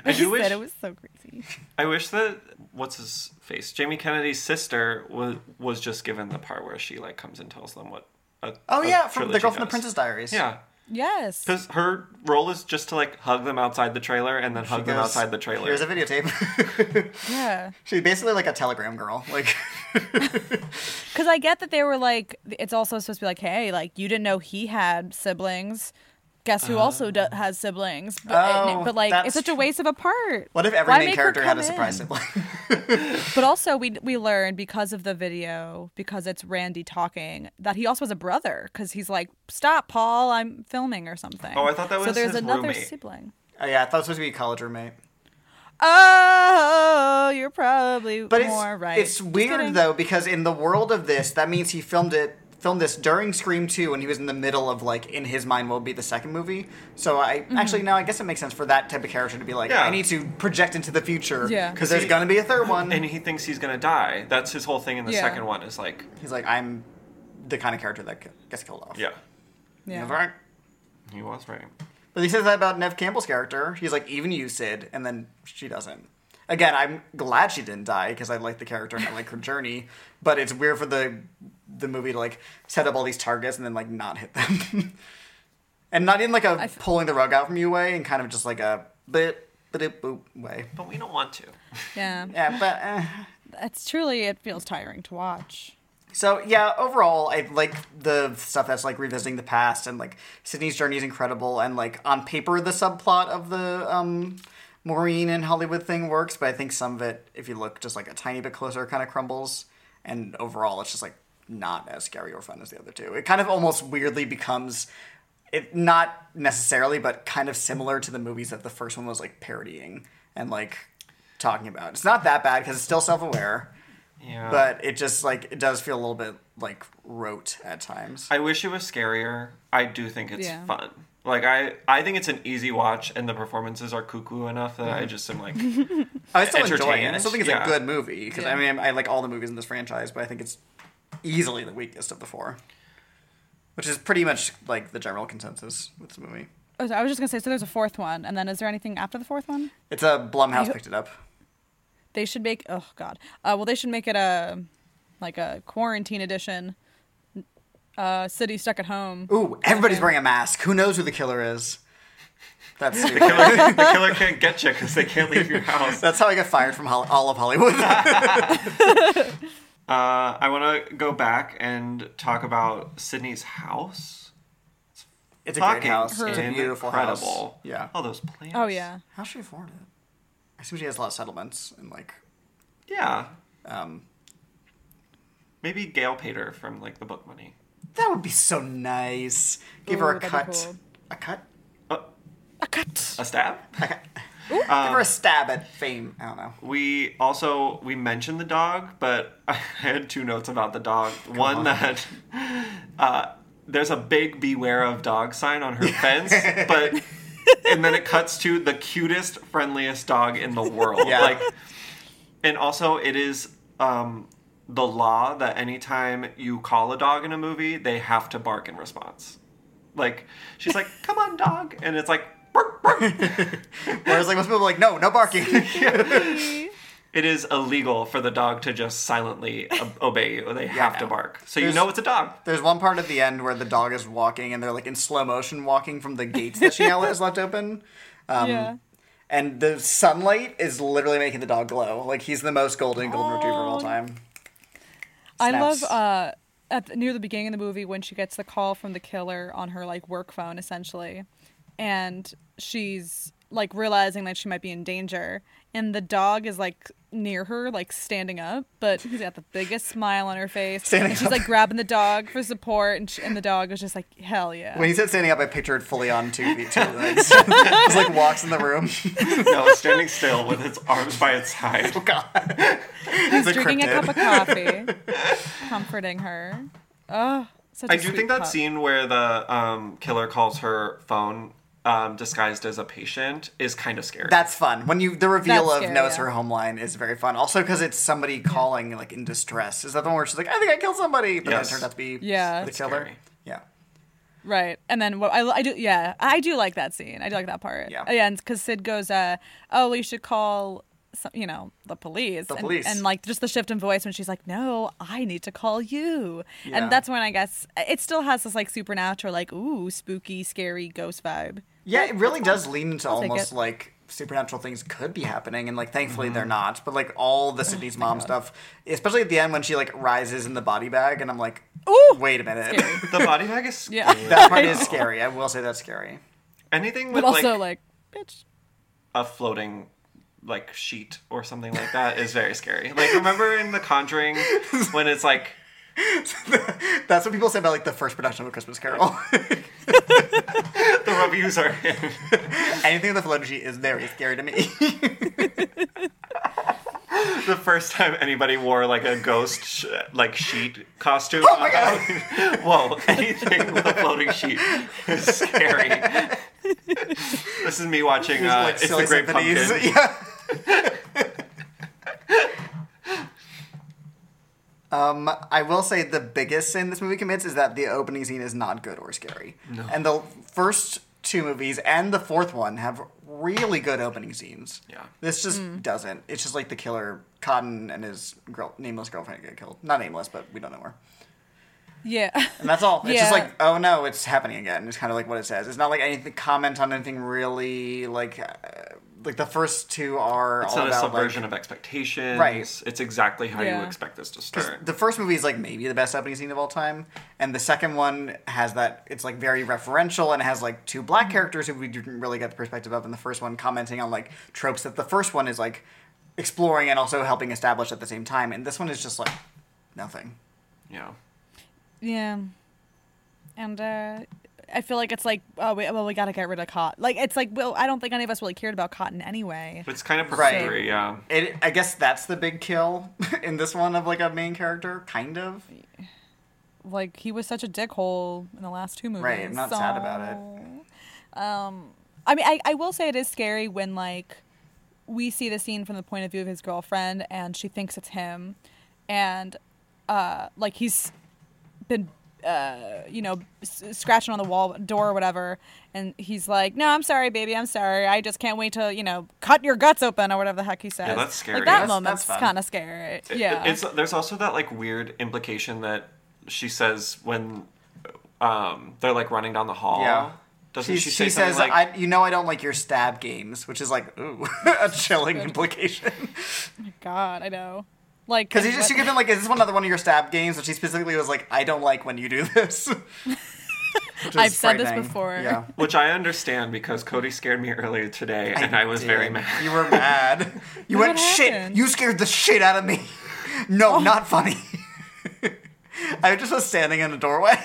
I do wish. said it was so crazy. I wish that what's his face, Jamie Kennedy's sister was was just given the part where she like comes and tells them what. A, Oh a yeah, from the trilogy girl from the does. Princess Diaries. Yeah, Yes. because her role is just to like hug them outside the trailer and then hug them outside the trailer. Here's a videotape. Yeah. She's basically like a telegram girl. Like, Because I get that they were like, it's also supposed to be like, hey, like you didn't know he had siblings. Guess who also do- oh. has siblings? But, eh, Oh, but like, that's it's such a waste of a part. what if every Why main make her character had a come surprise in? sibling? But also, we we learned because of the video, because it's Randy talking, that he also has a brother. Because he's like, "Stop, Paul, I'm filming" or something. Oh, I thought that so. was There's his another roommate. sibling. oh, yeah, I thought it was supposed to be a college roommate. Oh, you're probably But it's more right. it's Just weird kidding. though because in the world of this, that means he filmed it filmed this during Scream 2 when he was in the middle of like in his mind what would be the second movie. So I Mm-hmm. actually no, I guess it makes sense for that type of character to be like, Yeah. I need to project into the future Yeah. because there's gonna be a third one. and he thinks he's gonna die. That's his whole thing in the Yeah. second one. Is like, He's like, I'm the kind of character that gets killed off. yeah, Yeah. He's right. he was right. But he says that about Neve Campbell's character. He's like, even you, Sid, and then she doesn't. Again, I'm glad she didn't die because I like the character and I like her journey. But it's weird for the the movie to like set up all these targets and then like not hit them, and not in like a f- pulling the rug out from you way, and kind of just like a bit bit boop way. But we don't want to. Yeah. Yeah, but. Eh. It's truly it feels tiring to watch. So yeah, overall, I like the stuff that's like revisiting the past and like Sidney's journey is incredible and like on paper the subplot of the um, Maureen and Hollywood thing works, but I think some of it, if you look just like a tiny bit closer, kind of crumbles. And overall, it's just like not as scary or fun as the other two. It kind of almost weirdly becomes it not necessarily, but kind of similar to the movies that the first one was like parodying and like talking about. It's not that bad because it's still self aware Yeah, but it just like it does feel a little bit like rote at times. I wish it was scarier. I do think it's Yeah. fun. Like I, I think it's an easy watch, and the performances are cuckoo enough that I just am like, I still enjoy it. I still think it's yeah. a good movie because Yeah. I mean I like all the movies in this franchise, but I think it's easily the weakest of the four, which is pretty much like the general consensus with this movie. Oh, so I was just gonna say, so there's a fourth one, and then is there anything after the fourth one? It's a Blumhouse I- picked it up. They should make. Oh God. Uh, well, they should make it a like a quarantine edition. Uh, city stuck at home. Ooh, everybody's wearing a mask. Who knows who the killer is? That's the killer, the killer can't get you because they can't leave your house. that's how I got fired from Hol- all of Hollywood. Uh, I want to go back and talk about Sidney's house. it's a great Fucking house. It's a beautiful house. incredible. Yeah. All those plants. Oh yeah. How's she afford it? I assume she has a lot of settlements and like Yeah. um, Maybe Gail paid her from like the book money. That would be so nice. Give her Ooh, a that'd be cut. cool. A cut? Uh, A cut. a stab. Give Um, her a stab at fame. I don't know. We also we mentioned the dog, but I had two notes about the dog. One on. that uh, there's a big "Beware of Dog" sign on her fence, but and then it cuts to the cutest, friendliest dog in the world. Yeah. Like, and also it is um, the law that anytime you call a dog in a movie, they have to bark in response. Like she's like, "Come on, dog," and it's like. Bark, bark. Whereas like most people are like, no, no barking. It is illegal for the dog to just silently obey you. They have to bark. So you know it's a dog. There's one part at the end where the dog is walking and they're like in slow motion walking from the gates that she has left open. Um, yeah. And the sunlight is literally making the dog glow. Like he's the most golden golden retriever of all Oh. I love uh at the, near the beginning of the movie when she gets the call from the killer on her like work phone essentially, and she's like realizing that she might be in danger, and the dog is like near her, like standing up, but he's got the biggest smile on her face. Standing and she's up. like grabbing the dog for support, and, sh and the dog was just like, hell yeah. When he said standing up, I pictured fully on two feet, two legs. Just like walks in the room. no, standing still with its arms by its side. Oh God. He's a drinking a cup of coffee, comforting her. Oh, such a I do think that pup. scene where the um, killer calls her phone um, disguised as a patient is kind of scary. That's fun. When you the reveal That's of scary, knows yeah. her home line is very fun. Also because it's somebody calling like in distress. Is that the one where she's like, I think I killed somebody, but Yes. then it turned out to be Yeah. the That's killer. scary. Yeah. Right, and then what I, I do, yeah, I do like that scene. I do like that part. Yeah. yeah, and because Sid goes, uh, "Oh, well, you should call, some, you know, the police." The and, police. and like just the shift in voice when she's like, "No, I need to call you," Yeah. and that's when I guess it still has this like supernatural, like ooh, spooky, scary ghost vibe. Yeah, it really does lean into I'll almost like supernatural things could be happening, and like thankfully Mm-hmm. they're not. But like all the Sidney's mom stuff, especially at the end when she like rises in the body bag, and I'm like, Ooh, wait a minute, the body bag is Yeah. scary. that part is scary. I will say that's scary. Anything with but also like, like, bitch. a floating like sheet or something like that is very scary. Like remember in The Conjuring when it's like That's what people say about like the first production of A Christmas Carol. the reviews are in. Anything with a floating sheet is very scary to me. the first time anybody wore like a ghost sh- like sheet costume. Oh my God. Whoa! Anything with a floating sheet is scary. this is me watching. Uh, like it's silly the Great symphonies. Pumpkin. Yeah. Um, I will say the biggest sin this movie commits is that the opening scene is not good or scary. No. And the first two movies and the fourth one have really good opening scenes. Yeah. This just Mm. doesn't. It's just like the killer Cotton and his girl, nameless girlfriend get killed. Not nameless, but we don't know her. Yeah, And that's all. It's just like, oh no, it's happening again. It's kind of like what it says. It's not like anything comment on anything really like uh, like the first two are It's all not a subversion like, of expectations. Right. It's exactly how you expect this to start. the first movie is like maybe the best opening scene of all time, and the second one has that it's like very referential and it has like two black characters who we didn't really get the perspective of in the first one, commenting on like tropes that the first one is like exploring and also helping establish at the same time, and this one is just like nothing. yeah. yeah, and uh, I feel like it's like, oh, we, well, we got to get rid of Cotton. Like it's like, well, I don't think any of us really cared about Cotton anyway. It's kind of Right. yeah. It, I guess that's the big kill in this one of like a main character, kind of. like he was such a dickhole in the last two movies. Right, I'm not sad about it. it. Um, I mean, I, I will say it is scary when like we see the scene from the point of view of his girlfriend and she thinks it's him, and uh, like he's been uh, you know s- scratching on the wall door or whatever, and he's like, "No, I'm sorry, baby, I'm sorry. I just can't wait to you know cut your guts open or whatever the heck he says." Yeah, that's scary. Like that That's- moment's kind of scary. It- Yeah, It's there's also that like weird implication that she says when um they're like running down the hall. Yeah. Doesn't She, she say she something says, like I, "You know, I don't like your stab games," which is like, ooh, a chilling implication. God, I know. Like, Because he just she what- gives him like, "Is this one another one of your stab games?" But she specifically was like, "I don't like when you do this." I've said this before. Yeah, which I understand because Cody scared me earlier today and I, was very mad. You were mad. You What went shit. You scared the shit out of me. No, oh. not funny. I just was standing in a doorway.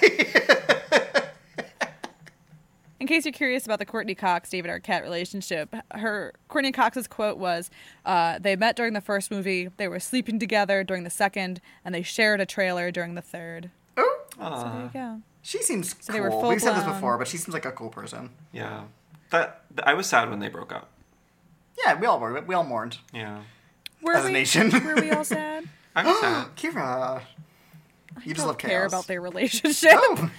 In case you're curious about the Courteney Cox David Arquette relationship, her Courteney Cox's quote was, uh, "They met during the first movie, they were sleeping together during the second, and they shared a trailer during the third. oh, So there you go. she seems they were cool. We've said this before, but she seems like a cool person. Yeah. That I was sad when they broke up. Yeah, we all were. We all mourned. Yeah. Were As a nation. were we all sad? I was sad. Kira, you just don't love care chaos. about their relationship. Oh,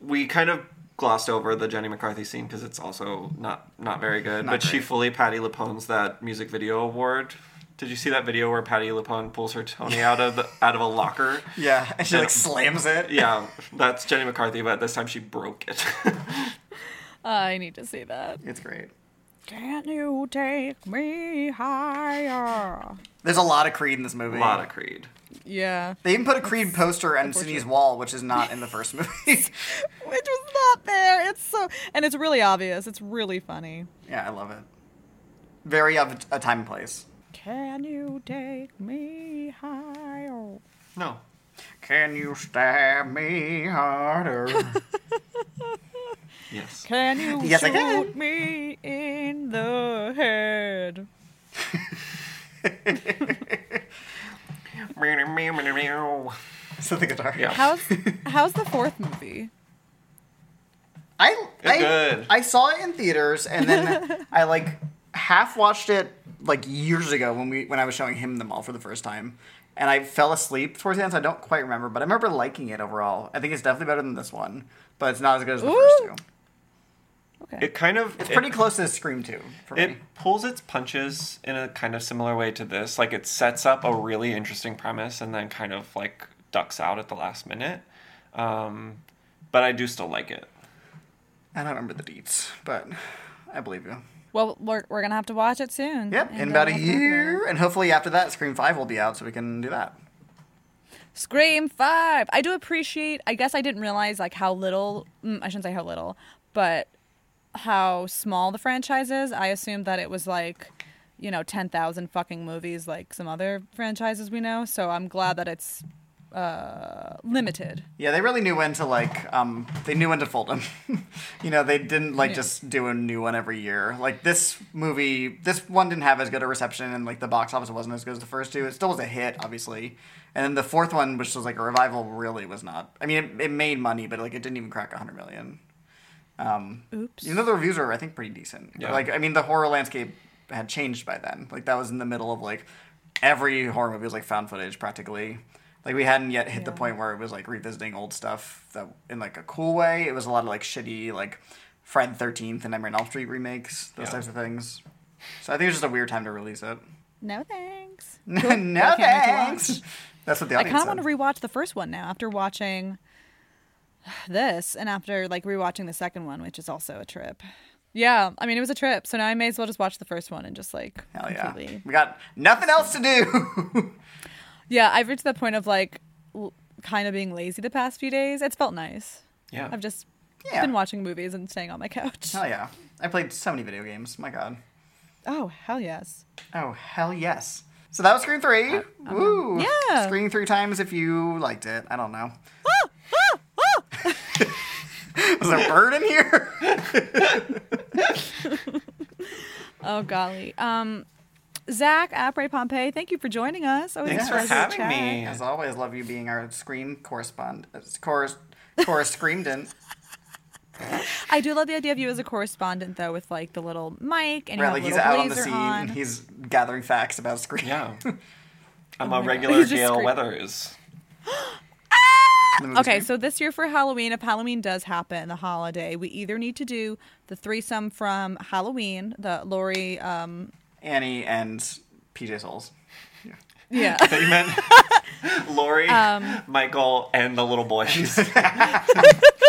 We kind of glossed over the Jenny McCarthy scene because it's also not not very good. Not but she fully Patti LuPone's that music video award. Did you see that video where Patty LuPone pulls her Tony out of the out of a locker? yeah, and she like slams it. Yeah, that's Jenny McCarthy, but this time she broke it. I need to see that. it's great. Can you take me higher? There's a lot of Creed in this movie. a lot of Creed. Yeah. They even put a Creed poster on unfortunate. Sidney's wall, which is not in the first movie. Which was not there. It's so, and it's really obvious. It's really funny. yeah, I love it. Very of a time and place. Can you take me higher? No. Can you stab me harder? Yes. Can you Yes, I shoot can. me in the head? so the guitar. Yeah. How's how's the fourth movie? I It's I, good. I saw it in theaters and then I like half watched it like years ago when we when I was showing him them all for the first time. And I fell asleep towards the end, so I don't quite remember. But I remember liking it overall. I think it's definitely better than this one, but it's not as good as the first two. Okay. It kind of It's it- pretty close to Scream 2 for It me. pulls its punches in a kind of similar way to this. Like it sets up a really interesting premise and then kind of like ducks out at the last minute. Um, but I do still like it. I don't remember the deets, but I believe you. well, we're we're gonna have to watch it soon. Yep, in about a we'll talk about year, and hopefully after that, Scream Five will be out, so we can do that. Scream Five. I do appreciate. I guess I didn't realize like how little. Mm, I shouldn't say how little, but how small the franchise is. I assumed that it was like, you know, ten thousand fucking movies like some other franchises we know. So I'm glad that it's uh limited. Yeah, they really knew when to like, um, they knew when to fold them. you know, they didn't like Yeah. just do a new one every year. Like this movie, this one didn't have as good a reception, and like the box office wasn't as good as the first two. It still was a hit, obviously. And then the fourth one, which was like a revival, really was not. I mean, it, it made money, but like it didn't even crack a hundred million. Um, Oops. even though the reviews are, I think, pretty decent. Yeah. Like, I mean, the horror landscape had changed by then. Like, that was in the middle of like every horror movie was like found footage practically. Like, we hadn't yet hit the point where it was like revisiting old stuff that in like a cool way. It was a lot of like shitty like Friday the Thirteenth and Nightmare on Elm Street remakes, those Yeah. types of things. So I think it was just a weird time to release it. No thanks. no Well, I can't wait to thanks. That's what the I kind of want to rewatch the first one now after watching this and after like rewatching the second one, which is also a trip. Yeah, I mean it was a trip, so now I may as well just watch the first one and just like Hell yeah. completely. We got nothing else to do. Yeah, I've reached that point of like l- kind of being lazy the past few days. It's felt nice. Yeah. I've just yeah. been watching movies and staying on my couch. Hell yeah. I played so many video games. My god. Oh hell yes! Oh, hell yes. So that was Scream 3. Uh, um, Woo. Yeah. Scream three times if you liked it. I don't know. was there a bird in here? Oh golly. Um, Zach Apres Pompeii, thank you for joining us. Always Thanks for having chat. me. As always, love you being our Scream correspondent. Chorus, chorus screamed in. I do love the idea of you as a correspondent though, with like the little mic and you Right, have like a he's little out on the scene. on. He's gathering facts about Scream. Yeah. I'm Oh a regular He's just Gail Weathers. The movie Okay, Scream. so this year for Halloween, if Halloween does happen, the holiday, we either need to do the threesome from Halloween, the Laurie, um, Annie and PJ Soles. yeah, That you meant Laurie, Um, Michael, and the little boy she's And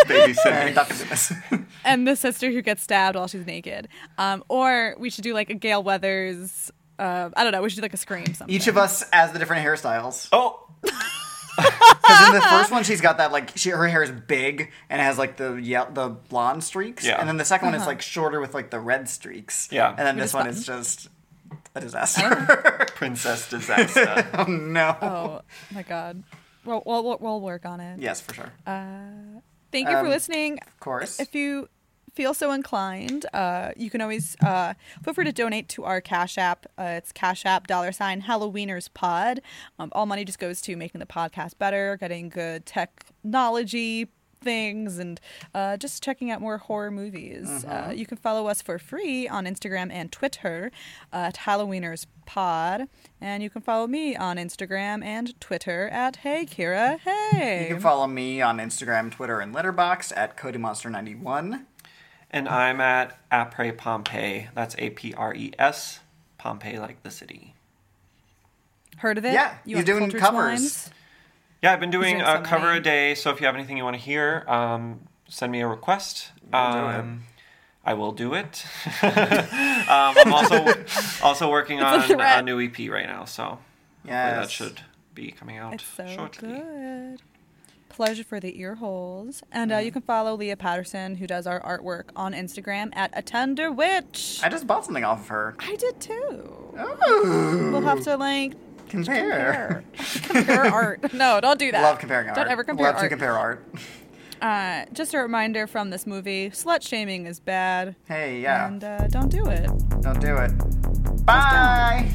babysitting. Dr. Loomis. and the sister who gets stabbed while she's naked, um, or we should do like a Gail Weathers. Uh, I don't know. We should do like a scream. Something. Each of us as the different hairstyles. Oh, Because in the first one, she's got that like she, her hair is big and has like the ye- the blonde streaks. Yeah. And then the second one Uh-huh. is like shorter with like the red streaks. Yeah. And then With this a one is just a disaster. Princess Disaster. oh no. Oh my god. Well, we'll, we'll, we'll work on it. Yes, for sure. Thank you for Um, listening. of course. If you feel so inclined, uh, you can always uh, feel free to donate to our Cash App. Uh, it's Cash App dollar sign Halloweeners Pod. Um, all money just goes to making the podcast better, getting good technology things, and uh, just checking out more horror movies. Uh, you can follow us for free on Instagram and Twitter at Halloweeners Pod, and you can follow me on Instagram and Twitter at Hey Kira Hey. you can follow me on Instagram, Twitter, and Letterboxd at CodyMonster91. And I'm at Apres Pompeii. That's A P R E S. Pompeii, like the city. Heard of it? Yeah, You he's have doing covers. swines? Yeah, I've been doing doing a so cover a day. So if you have anything you want to hear, um, send me a request. We'll do it. um, I will do it. um, I'm also also working on threat. a new EP right now, so hopefully Yes. that should be coming out It's so shortly. good. Pleasure for the ear holes. And uh, you can follow Leah Patterson, who does our artwork on Instagram at a tender witch. I just bought something off of her. I did too. Ooh, We'll have to like compare. compare, compare art. No, don't do that. Love comparing art. Don't ever compare Love art. to compare art. Uh, just a reminder from this movie: slut shaming is bad, Hey, yeah. and uh, don't do it. Don't do it. Bye.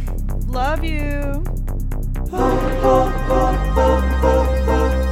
Love you.